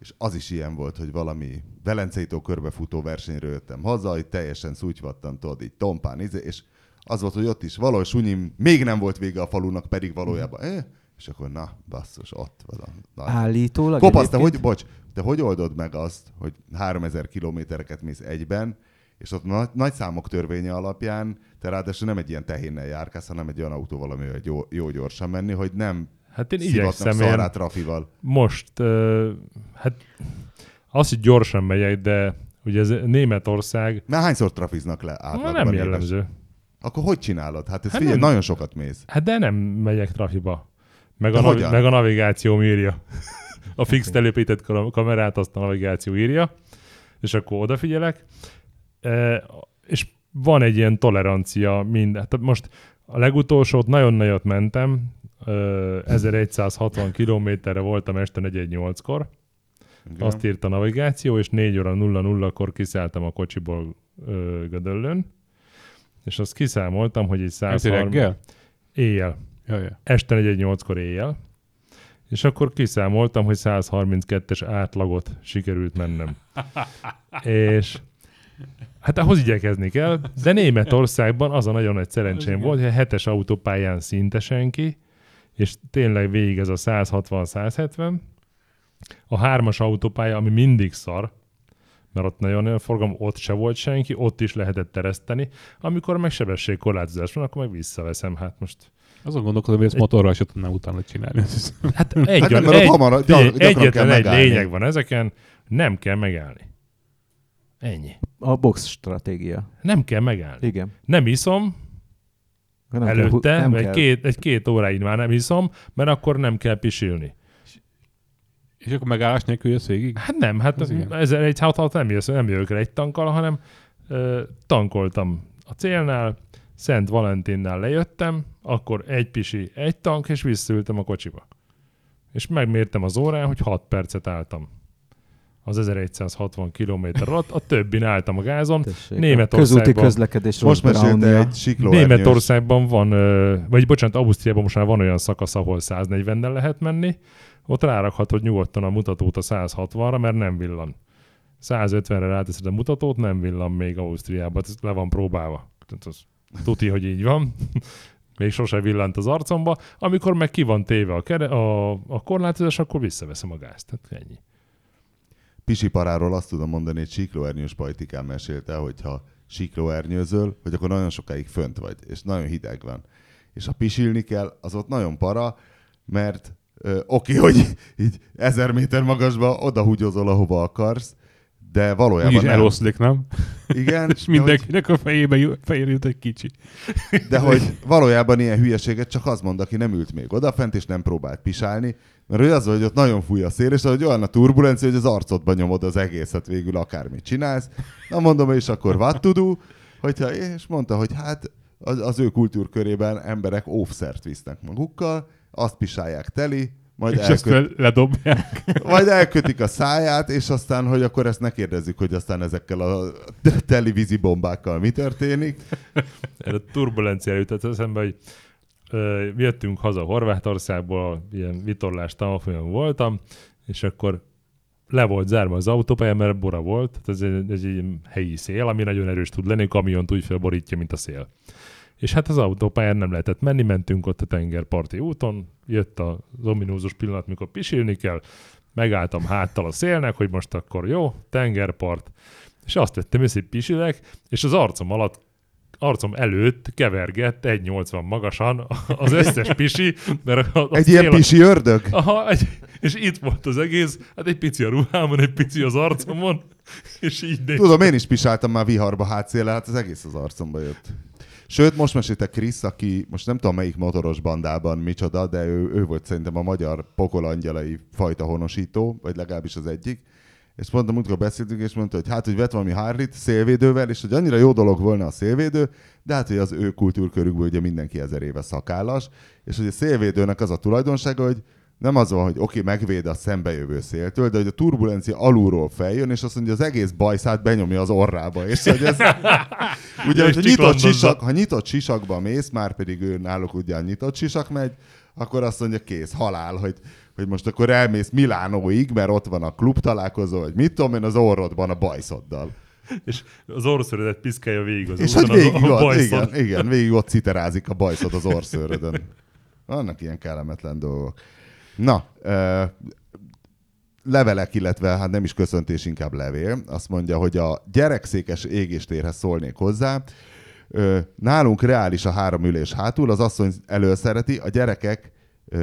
És az is ilyen volt, hogy valami Velencei tó körbefutó versenyről jöttem haza, hogy teljesen szúgyvattam, tudod, így tompán, izé, és az volt, hogy ott is valahol sunyim, még nem volt vége a falunak, pedig valójában, eh? és akkor na, basszus, ott van a nagy. Állítólag Kopasz, te hogy, bocs, te hogy oldod meg azt, hogy 3000 kilométereket mész egyben, és ott nagy, nagy számok törvénye alapján te ráadásul nem egy ilyen tehénnel járkálsz, hanem egy olyan autóval, amivel jó, jó gyorsan menni, hogy nem Hát én igyekszem ilyen, trafival. most, uh, hát az, hogy gyorsan megyek, de ugye ez Németország Mert hányszor trafiznak le átlagban nem éves? jellemző. Akkor hogy csinálod? Hát ez Hát figyelj, nem. nagyon sokat mész. Hát de nem megyek trafiba. Meg De a, navi- meg a navigáció írja. A fix telepített kam- kamerát azt a navigáció írja, és akkor odafigyelek. E, és van egy ilyen tolerancia minden. Tehát most a legutolsót nagyon nagyot mentem, 1160 kilométerre voltam este 418-kor, Igen. azt írta a navigáció, és 4 óra 00-kor kiszálltam a kocsiból ö, Gödöllőn, és azt kiszámoltam, hogy egy Ez 130... reggel? Éjjel. Jaj, jaj. Este 4-8-kor éjjel. És akkor kiszámoltam, hogy 132-es átlagot sikerült mennem. és hát ahhoz igyekezni kell, de Németországban az a nagyon nagy szerencsém volt, hogy a hetes autópályán szinte senki, és tényleg végig ez a 160-170. A hármas autópálya, ami mindig szar, mert ott nagyon nagyon forgalom, ott se volt senki, ott is lehetett tereszteni. Amikor meg sebességkorlátozás van, akkor meg visszaveszem. Hát most Azon gondolkodom, hogy ezt motorral se tudnám utána csinálni. Hát egy, Hát nem, hát mert ott egy, hamar- gyakran kell egyetlen egy lényeg van ezeken, nem kell megállni. Ennyi. A box stratégia. Nem kell megállni. Igen. Nem iszom Nem kell előtte, nem egy, kell. két, egy két óráig már nem iszom, mert akkor nem kell pisilni. És akkor megállás nélkül jössz végig? Hát nem, hát ezzel egy hat nem, jössz, nem jövök el egy tankkal, hanem ö, tankoltam a célnál, Szent Valentinnál lejöttem, akkor egy pisi, egy tank, és visszaültem a kocsiba. És megmértem az órán, hogy 6 percet álltam. Az 1160 km alatt, a többin álltam a gázon. Tessék, Németországban- Közúti közlekedés Most mesélte egy siklóernyős. Németországban van, vagy bocsánat, Ausztriában most már van olyan szakasz, ahol 140-nel lehet menni, ott rárakhatod nyugodtan a mutatót a 160-ra, mert nem villan. 150-re ráteszed a mutatót, nem villan még Ausztriában, ez le van próbálva. Tuti, hogy így van. még sose villant az arcomba. Amikor meg ki van téve a, kere, a, a korlátozás, akkor visszaveszem a gázt. Tehát ennyi. Pisiparáról azt tudom mondani, hogy siklóernyős pajtikán mesélte, hogyha siklóernyőzöl, hogy akkor nagyon sokáig fönt vagy, és nagyon hideg van. És ha pisilni kell, az ott nagyon para, mert ö, oké, hogy így ezer méter magasba oda húgyozol, ahova akarsz, de valójában Úgyis nem. eloszlik, nem? Igen, És mindenkinek a fejébe fejére jut egy kicsi. de hogy valójában ilyen hülyeséget csak az mond, aki nem ült még odafent, és nem próbált pisálni, mert hogy az, hogy ott nagyon fúj a szél, és hogy olyan a turbulencia, hogy az arcodba nyomod az egészet végül, akármit csinálsz. Na mondom, és akkor what to do? Hogyha, és mondta, hogy hát az, az ő kultúrkörében emberek óvszert visznek magukkal, azt pisálják teli, majd És ezt elköt, le- ledobják. majd elkötik a száját, és aztán, hogy akkor ezt ne kérdezzük, hogy aztán ezekkel a teli vízibombákkal mi történik. Erre a turbulenciára jutott eszembe, hogy ö, jöttünk haza Horvátországból, ilyen vitorlás tanfolyam voltam, és akkor le volt zárva az autópálya, mert bora volt, tehát ez egy, ez egy helyi szél, ami nagyon erős tud lenni, a kamiont úgy felborítja, mint a szél. És hát az autópályán nem lehetett menni, mentünk ott a tengerparti úton, jött az ominózus pillanat, mikor pisilni kell, megálltam háttal a szélnek, hogy most akkor jó, tengerpart, és azt vettem észre, hogy pisilek, és az arcom alatt arcom előtt kevergett 1,80 magasan az összes pisi, mert a, a Egy ilyen pisi ördög? Aha, egy, és itt volt az egész, hát egy pici a ruhámon, egy pici az arcomon, és így néz. Tudom, én is pisáltam már viharba hátszéle, hát az egész az arcomba jött. Sőt, most mesélte Krisz, aki most nem tudom melyik motoros bandában micsoda, de ő, ő volt szerintem a magyar pokolangyalai fajta honosító, vagy legalábbis az egyik. És mondtam, amikor beszéltünk, és mondta, hogy hát, hogy vett valami Harley-t szélvédővel, és hogy annyira jó dolog volna a szélvédő, de hát, hogy az ő kultúrkörükből ugye mindenki ezer éve szakállas, és hogy a szélvédőnek az a tulajdonsága, hogy nem az van, hogy oké, okay, megvéd a szembejövő széltől, de hogy a turbulencia alulról feljön, és azt mondja, hogy az egész bajszát benyomja az orrába. És hogy ez, ugye, És hogy nyitott sisak, ha nyitott sisakba mész, már pedig ő náluk ugye a nyitott sisak megy, akkor azt mondja, kész, halál, hogy, hogy most akkor elmész Milánóig, mert ott van a klub találkozó, vagy mit tudom én, az orrodban a bajszoddal. És az orszörödet piszkálja végig az És úton, hogy végig a, a ott, igen, igen, végig ott citerázik a bajszod az orszőrödön. Vannak ilyen kellemetlen dolgok. Na, ö, levelek, illetve hát nem is köszöntés, inkább levél. Azt mondja, hogy a gyerekszékes égéstérhez szólnék hozzá. Ö, nálunk reális a három ülés hátul, az asszony előszereti, a gyerekek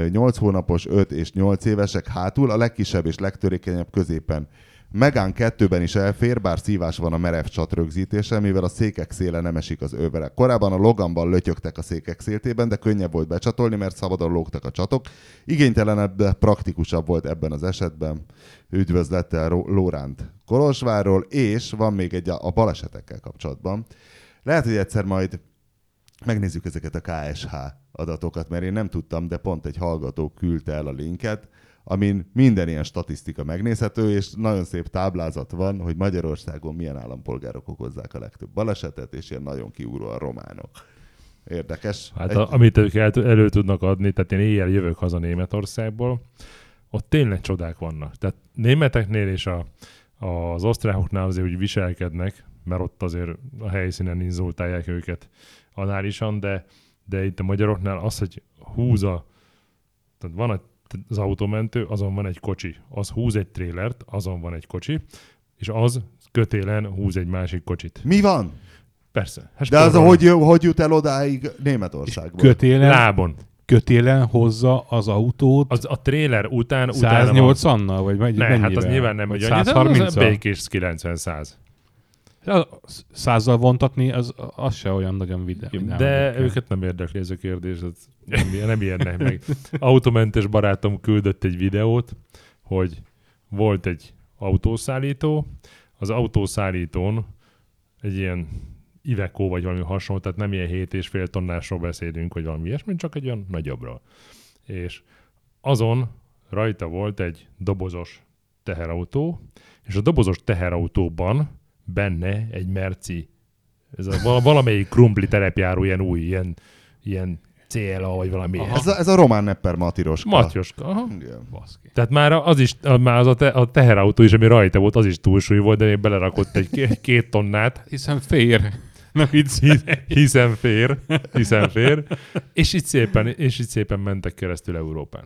8 hónapos, 5 és 8 évesek hátul, a legkisebb és legtörékenyebb középen. Megán kettőben is elfér, bár szívás van a merev csat rögzítése, mivel a székek széle nem esik az övere. Korábban a Loganban lötyögtek a székek széltében, de könnyebb volt becsatolni, mert szabadon lógtak a csatok. Igénytelenebb, de praktikusabb volt ebben az esetben. Üdvözlettel Lóránt Kolozsvárról, és van még egy a balesetekkel kapcsolatban. Lehet, hogy egyszer majd megnézzük ezeket a KSH adatokat, mert én nem tudtam, de pont egy hallgató küldte el a linket, amin minden ilyen statisztika megnézhető, és nagyon szép táblázat van, hogy Magyarországon milyen állampolgárok okozzák a legtöbb balesetet, és ilyen nagyon kiugró a románok. Érdekes. Hát Egy- a, amit ők el, elő tudnak adni, tehát én éjjel jövök haza Németországból, ott tényleg csodák vannak. Tehát németeknél és a, az osztrákoknál azért úgy viselkednek, mert ott azért a helyszínen inzultálják őket análisan, de, de itt a magyaroknál az, hogy húz a, tehát van egy, az autómentő, azon van egy kocsi, az húz egy trélert, azon van egy kocsi, és az kötélen húz egy másik kocsit. Mi van? Persze. Hát De az, spórolnak. hogy, hogy jut el odáig Németországból? Kötélen, Lábon. kötélen hozza az autót Az a trailer után... utána 180-nal, vagy megy, Ne, mennyivel? hát az nyilván nem de 130 az a békés 90-100. Százzal vontatni, az, az se olyan nagyon videó. De őket nem érdekli ez a kérdés, ez nem, nem ijednek meg. Automentes barátom küldött egy videót, hogy volt egy autószállító, az autószállítón egy ilyen Iveco vagy valami hasonló, tehát nem ilyen 7,5 tonnásról beszélünk, vagy valami ilyesmi, csak egy olyan nagyobbról. És azon rajta volt egy dobozos teherautó, és a dobozos teherautóban benne egy merci, ez a val- valamelyik krumpli terepjáró, ilyen új, ilyen, ilyen CLA, vagy valami ilyen. Ez a, ez a román nepper Matiroska. Matyoska. Aha. Igen. Baszki. Tehát már az is, már az a, te, a teherautó is, ami rajta volt, az is túlsúly volt, de még belerakott egy ké- két tonnát, Hiszen fér. Nem hiszen fér, hiszen fér, és így szépen, és így szépen mentek keresztül Európán.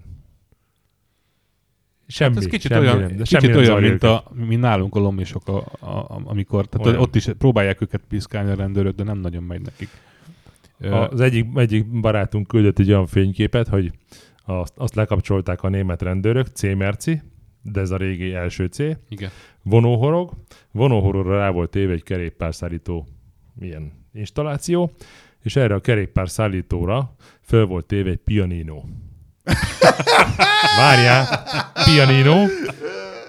Semmi, Hát ez kicsit semmi olyan, nem, de kicsit olyan mint, a, mint nálunk a lomisok, a, a, a, amikor, tehát Olyan. ott is próbálják őket piszkálni a rendőrök, de nem nagyon megy nekik. Az egyik, egyik barátunk küldött egy olyan fényképet, hogy azt, azt lekapcsolták a német rendőrök, C-merci, de ez a régi első C, Igen. vonóhorog, vonóhorogra rá volt téve egy kerékpárszállító ilyen installáció, és erre a kerékpárszállítóra föl volt téve egy pianino. Várjál, pianino,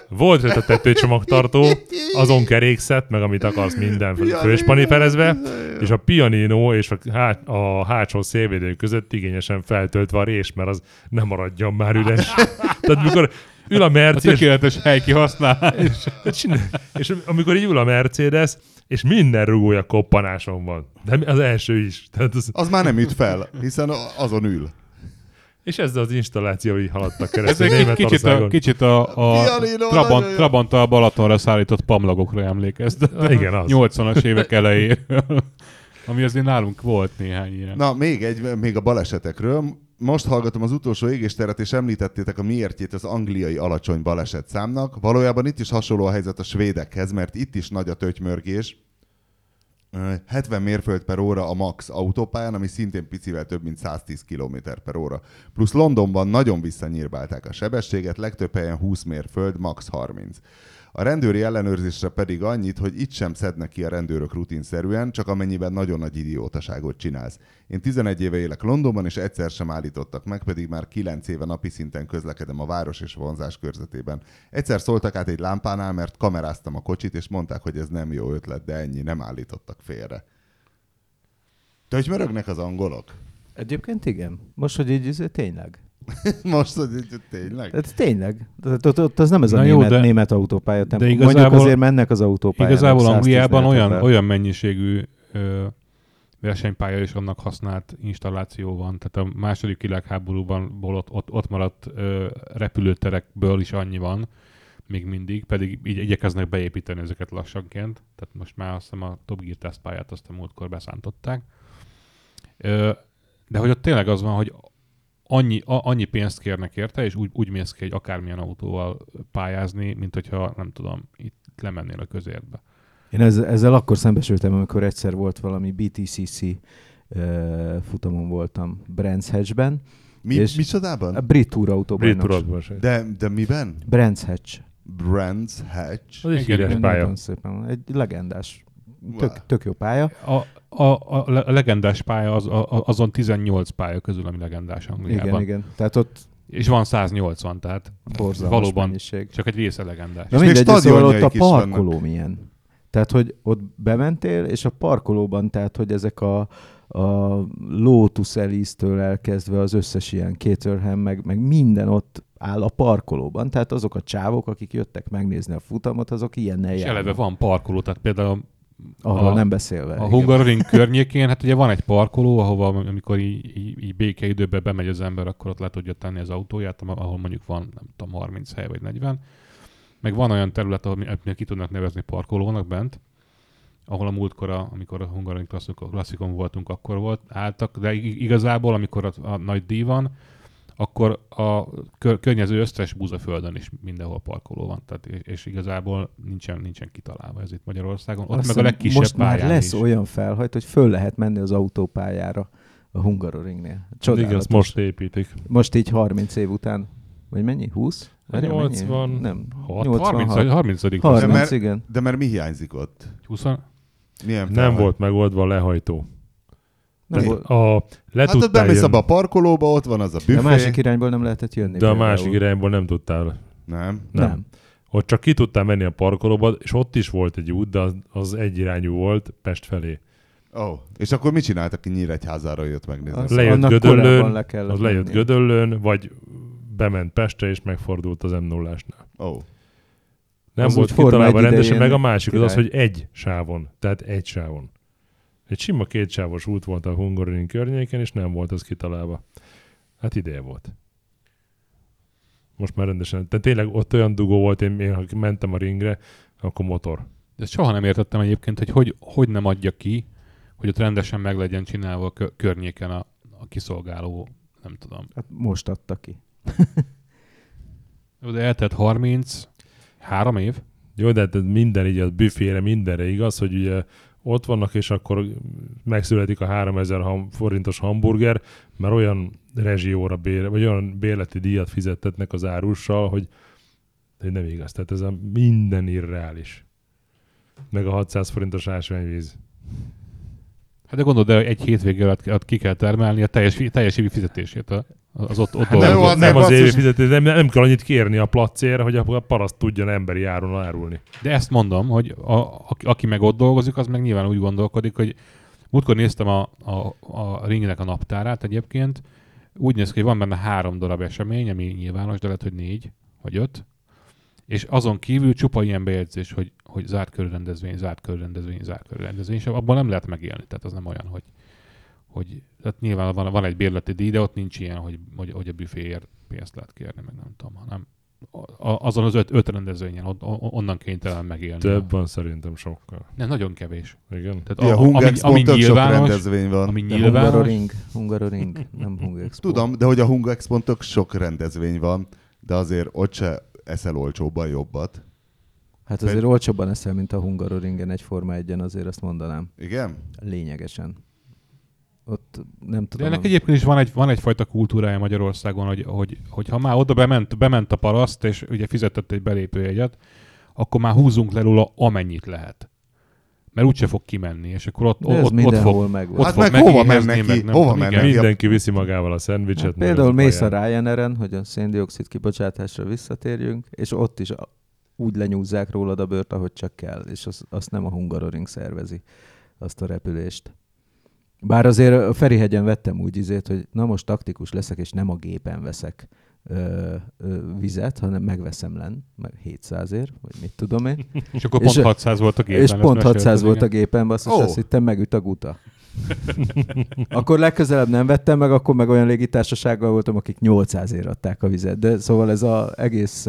volt rajta tetőcsomagtartó, azon kerékszet, meg amit akarsz minden főspaniferezve, és a pianino és a, hát, a hátsó szélvédő között igényesen feltöltve a rés, mert az nem maradjon már üres. Tehát mikor ül a A Merci, és, tökéletes hely kihasználás. és amikor így ül a Mercedes, és minden rugója koppanáson van. De az első is. Tehát az, Az már nem üt fel, hiszen azon ül. És ezzel az installációi haladtak Ez keresztül egy kicsit a, kicsit a, a Pianino, Trabant, nagyon jó. Trabant a Balatonra szállított pamlagokra emlékeztet. Igen, az. 80-as évek elejéről. Ami azért nálunk volt néhány ilyen. Na, még egy, még a balesetekről. Most hallgatom az utolsó égésteret, és említettétek a miértjét az angliai alacsony baleset számnak. Valójában itt is hasonló a helyzet a svédekhez, mert itt is nagy a tötymörgés. Ö, 70 mérföld per óra a max autópályán, ami szintén picivel több, mint 110 km per óra. Plusz Londonban nagyon visszanyírbálták a sebességet, legtöbb helyen 20 mérföld, max 30. A rendőri ellenőrzésre pedig annyit, hogy itt sem szednek ki a rendőrök rutinszerűen, csak amennyiben nagyon nagy idiótaságot csinálsz. Én 11 éve élek Londonban, és egyszer sem állítottak meg, pedig már 9 éve napi szinten közlekedem a város és vonzás körzetében. Egyszer szóltak át egy lámpánál, mert kameráztam a kocsit, és mondták, hogy ez nem jó ötlet, de ennyi, nem állítottak félre. Tögymörögnek az angolok? Egyébként igen. Most, hogy így tényleg. Most, hogy így tényleg? Tehát tényleg. Tehát ott, ott az nem ez a Na jó, német, de- német autópálya. de De igazából- Mondjuk azért mennek az autópályán. Igazából nem 110 Angliában olyan, olyan mennyiségű ö, versenypálya és annak használt installáció van. Tehát a második világháborúban ott, ott, ott maradt ö, repülőterekből is annyi van, még mindig, pedig így igyekeznek beépíteni ezeket lassanként. Tehát most már azt hiszem a Top Gear tesztpályát azt a múltkor beszántották. Ö, de hogy ott tényleg az van, hogy annyi, a, annyi pénzt kérnek érte, és úgy, úgy mész ki egy akármilyen autóval pályázni, mint hogyha, nem tudom, itt lemennél a közértbe. Én ezzel, ezzel akkor szembesültem, amikor egyszer volt valami BTCC uh, futamon voltam Brands Hatchben. Mi, és- micsodában? A brit Tour Brit tudatban De, de miben? Brands Hatch. Brands Hatch? Az egy híres pálya. Szépen. Egy legendás. Tök, tök jó pálya. A, a, a le- a legendás pálya az, a, azon 18 pálya közül, ami legendás Angliában. Igen, igen. Tehát ott És van 180, tehát borzalmas Valóban. mennyiség. csak egy része legendás. Na mindegy, de szóval ott a is vannak. parkoló milyen. Tehát, hogy ott bementél, és a parkolóban, tehát, hogy ezek a, a Lotus Elise-től elkezdve az összes ilyen Caterham, meg, meg minden ott áll a parkolóban. Tehát azok a csávok, akik jöttek megnézni a futamot, azok ilyennel És eleve járnak. van parkoló, tehát például Arról A- nem beszélve. A. Hungaroring környékén, hát ugye van egy parkoló, ahova amikor így, így, így békeidőben bemegy az ember, akkor ott le tudja tenni az autóját, ahol mondjuk van, nem tudom, 30 hely vagy 40. Meg van olyan terület, ahol ki tudnak nevezni parkolónak bent, ahol a múltkor, a, amikor a Hungaroring klasszikon, voltunk, akkor volt, álltak, de ig- igazából, amikor a, a nagy díj van, akkor a kör, környező összes búzaföldön is mindenhol parkoló van, tehát, és, és igazából nincsen, nincsen kitalálva ez itt Magyarországon. Ott Azt meg a legkisebb Most már lesz is. olyan felhajt, hogy föl lehet menni az autópályára a Hungaroringnél. Csodálatos. Igen, ezt most építik. Most így 30 év után, vagy mennyi? 20? Várjál, mennyi? 80, Nem, hat, 30, 86. 30. 30, De mert- igen. De mert mi hiányzik ott? 20, Milyen Nem volt megoldva a lehajtó. Mi? volt. A, le Hát ott bemész jönni, abba a parkolóba, ott van az a De büfé. a másik irányból nem lehetett jönni. de a másik irányból nem tudtál. Nem. Nem. Nem. Ott csak ki tudtál menni a parkolóba, és ott is volt egy út, de az, az egyirányú volt Pest felé. Ó, oh. és akkor mit csináltak, aki Nyíregyházára jött megnézni? Az- Lejött Gödöllőn, le Az lejött. Gödöllőn, vagy bement Pestre, és megfordult az m 0 Ó. Oh. Nem Az volt kitalálva rendesen, meg a másik az az, király. hogy egy sávon, tehát egy sávon. Egy sima kétsávos út volt a Hungaroring környéken, és nem volt az kitalálva. Hát ideje volt. Most már rendesen. Tehát tényleg ott olyan dugó volt, én, én ha mentem a ringre, akkor motor. De ezt soha nem értettem egyébként, hogy hogy, hogy nem adja ki, hogy ott rendesen meg legyen csinálva a kö- környéken a, a kiszolgáló, nem tudom. Hát most adta ki. Jó, De eltelt 30, három év, Jó, de hát minden így a büfére, mindenre igaz, hogy ugye ott vannak, és akkor megszületik a 3000 ham- forintos hamburger, mert olyan rezsióra bér, vagy olyan bérleti díjat fizettetnek az árussal, hogy, hogy nem igaz. Tehát ez a minden irreális. Meg a 600 forintos ásványvíz. Hát de gondolod, de egy hétvége alatt alatt ki kell termelni a teljes, teljes évi fizetését a, az ott, ott Hát de jó, dolgozó. az nem az évi fizetés, nem, nem kell annyit kérni a placér, hogy a paraszt tudjon emberi áron árulni. De ezt mondom, hogy a, aki, aki meg ott dolgozik, az meg nyilván úgy gondolkodik, hogy múltkor néztem a, a, a ringnek a naptárát egyébként, úgy néz ki, hogy van benne három darab esemény, ami nyilvános, de lehet, hogy négy vagy öt, és azon kívül csupa ilyen bejegyzés, hogy, hogy zárt körű rendezvény, zárt körű rendezvény, zárt körű rendezvény, és abban nem lehet megélni, tehát az nem olyan, hogy, hogy tehát nyilván van, van egy bérleti díj, de ott nincs ilyen, hogy, hogy, hogy a büféért pénzt lehet kérni, meg nem tudom, hanem a- azon az öt, öt rendezvényen, on, on- onnan kénytelen megélni. Több van szerintem sokkal. Nem, nagyon kevés. Igen. Tehát Ja, a, a, Hung ami, ami tök sok nyilvános, rendezvény van. ami De nyilvános, Hungaroring, Hungaroring, nem Hungexpo. Tudom, de hogy a Hung Expo-n tök sok rendezvény van, de azért ott se eszel olcsóbban jobbat. Hát azért olcsóbban eszel, mint a Hungaroringen egy Forma 1 azért azt mondanám. Igen? Lényegesen. Ott nem de tudom. ennek egyébként is van, egy, van egyfajta kultúrája Magyarországon, hogy, hogy, hogy ha már oda bement, bement a paraszt, és ugye fizetett egy belépőjegyet, akkor már húzzunk le róla amennyit lehet. Mert úgyse fog kimenni, és akkor ott, De ott, ott mindenhol fog, megvan. ott Hát fog meg hova mennek ki? meg nem Hova mennek igen. Mindenki viszi magával a szendvicset. Hát meg például mész a. Ryanair-en, hogy a széndiokszid kibocsátásra visszatérjünk, és ott is úgy lenyúzzák rólad a bőrt, ahogy csak kell, és az, azt nem a Hungaroring szervezi, azt a repülést. Bár azért a Ferihegyen vettem úgy izét, hogy na most taktikus leszek, és nem a gépen veszek ö, ö, vizet, hanem megveszem len, meg 700 ér, vagy mit tudom én. És akkor És- pont 600 volt a gépen. és pont mesélted, 600 volt a igen. gépen, basszus, Ó. azt hittem megüt a guta. akkor legközelebb nem vettem meg, akkor meg olyan légitársasággal voltam, akik 800 ér adták a vizet. De szóval ez az egész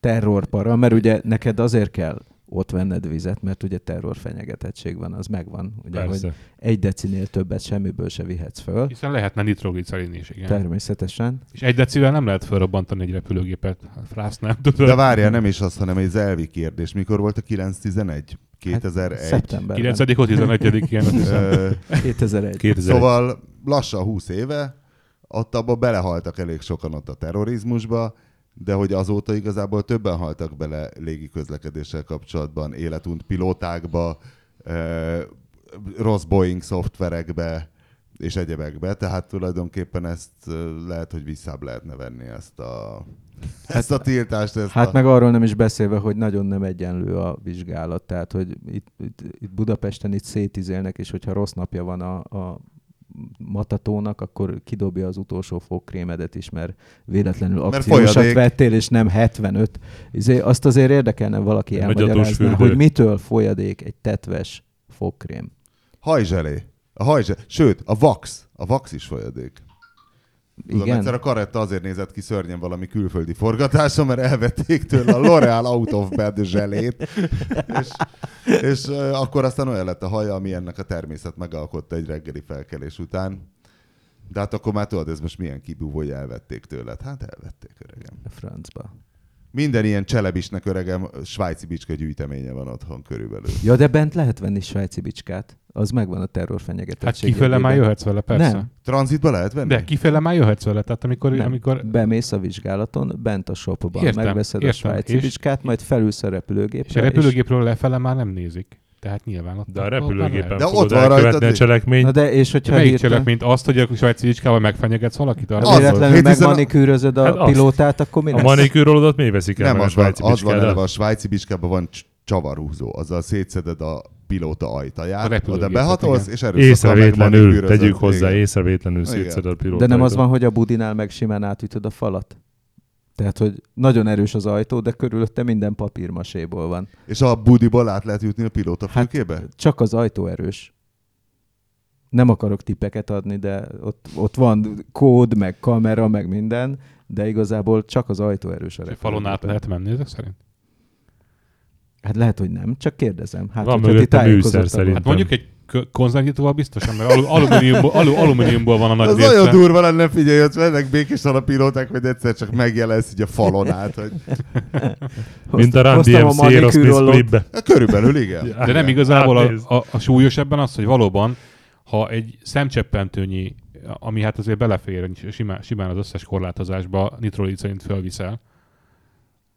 terrorpara, mert ugye neked azért kell ott venned vizet, mert ugye terror fenyegetettség van, az megvan. Ugye, hogy Persze. egy decinél többet semmiből se vihetsz föl. Hiszen lehetne nitroglicerin is, igen. Természetesen. És egy decivel nem lehet felrobbantani egy repülőgépet. Hát Frász nem tudod. De várjál, nem is az, hanem egy elvi kérdés. Mikor volt a 911? 2001. Szeptemberben. 9 hó 11 ilyen. azt hiszem. Ö, 2001. 2001. Szóval lassan 20 éve, ott abba belehaltak elég sokan ott a terrorizmusba, de hogy azóta igazából többen haltak bele légiközlekedéssel kapcsolatban, életunt pilótákba, rossz Boeing szoftverekbe és egyebekbe, tehát tulajdonképpen ezt lehet, hogy visszább lehetne venni ezt a, ezt a tiltást. Ezt Hát a... meg arról nem is beszélve, hogy nagyon nem egyenlő a vizsgálat. Tehát, hogy itt, itt, itt Budapesten itt szétizélnek, és hogyha rossz napja van a, a matatónak, akkor kidobja az utolsó fogkrémedet is, mert véletlenül akciósat folyadék. vettél, és nem 75. Izé, azt azért érdekelne valaki elmagyarázná, fürdő. hogy mitől folyadék egy tetves fogkrém. Hajzselé. A hajzselé. Sőt, a vax. A vax is folyadék. Tudom, Igen. egyszer a karetta azért nézett ki szörnyen valami külföldi forgatáson, mert elvették tőle a L'Oreal Out of Bed zselét, és, és akkor aztán olyan lett a haja, ami ennek a természet megalkotta egy reggeli felkelés után. De hát akkor már tudod, ez most milyen kibúvó, hogy elvették tőled. Hát elvették, öregem. A francba. Minden ilyen cselebisnek, öregem, svájci bicska gyűjteménye van otthon körülbelül. Ja, de bent lehet venni svájci bicskát. Az megvan a terror fenyegetettség. Hát kifele már jöhetsz vele, persze. Nem, Tranzitba lehet venni? De kifele már jöhetsz vele, tehát amikor... nem. amikor Bemész a vizsgálaton, bent a shopban, Értem, megveszed értem. a svájci És- bicskát, majd felülsz a repülőgépre. és a repülőgépről lefele már nem nézik. Tehát nyilván ott... De a repülőgépen De ott van rajtad a egy- cselekményt. Na de, és De hogyha melyik hirtelen- cselekményt azt, hogy a svájci vizsgával megfenyegetsz valakit? Arra Az- gondolsz? véletlenül a- megmanikűrözöd a Hát pilótát, akkor mi A lesz? manikűrolodat miért veszik el Nem, meg a az van, svájci az van eleve, a svájci bicskában van cs- csavarhúzó, azzal szétszeded a pilóta A ajtaját, oda repülőgépet, behatolsz, igen. és erőszakkal Észrevétlenül, tegyük hozzá, Igen. észrevétlenül Igen. szétszed a pilóta. De nem az van, hogy a budinál meg simán átütöd a falat? Tehát, hogy nagyon erős az ajtó, de körülötte minden papírmaséból van. És a budiból át lehet jutni a pilóta Hát- fülkébe? Csak az ajtó erős. Nem akarok tippeket adni, de ott, ott van kód, meg kamera, meg minden, de igazából csak az ajtó erős a falon át lehet menni ezek szerint? Hát lehet, hogy nem, csak kérdezem. Hát, Van mögötte műszer tájékozottak szerint. Hát mondjuk egy k- konzervnyitóval biztosan, mert alu- alumíniumból, alu- alumíniumból van a nagy része. nagyon durva lenne, figyelj, hogy mennek békésen a pilóták, hogy egyszer csak megjelensz így a falon át. Hogy... Mint a a DMC Aerosmith. Hát Körülbelül igen. De nem igazából átnéz. a, a, a súlyos ebben az, hogy valóban, ha egy szemcseppentőnyi, ami hát azért belefér simán, simán az összes korlátozásba nitrolicerint fölviszel,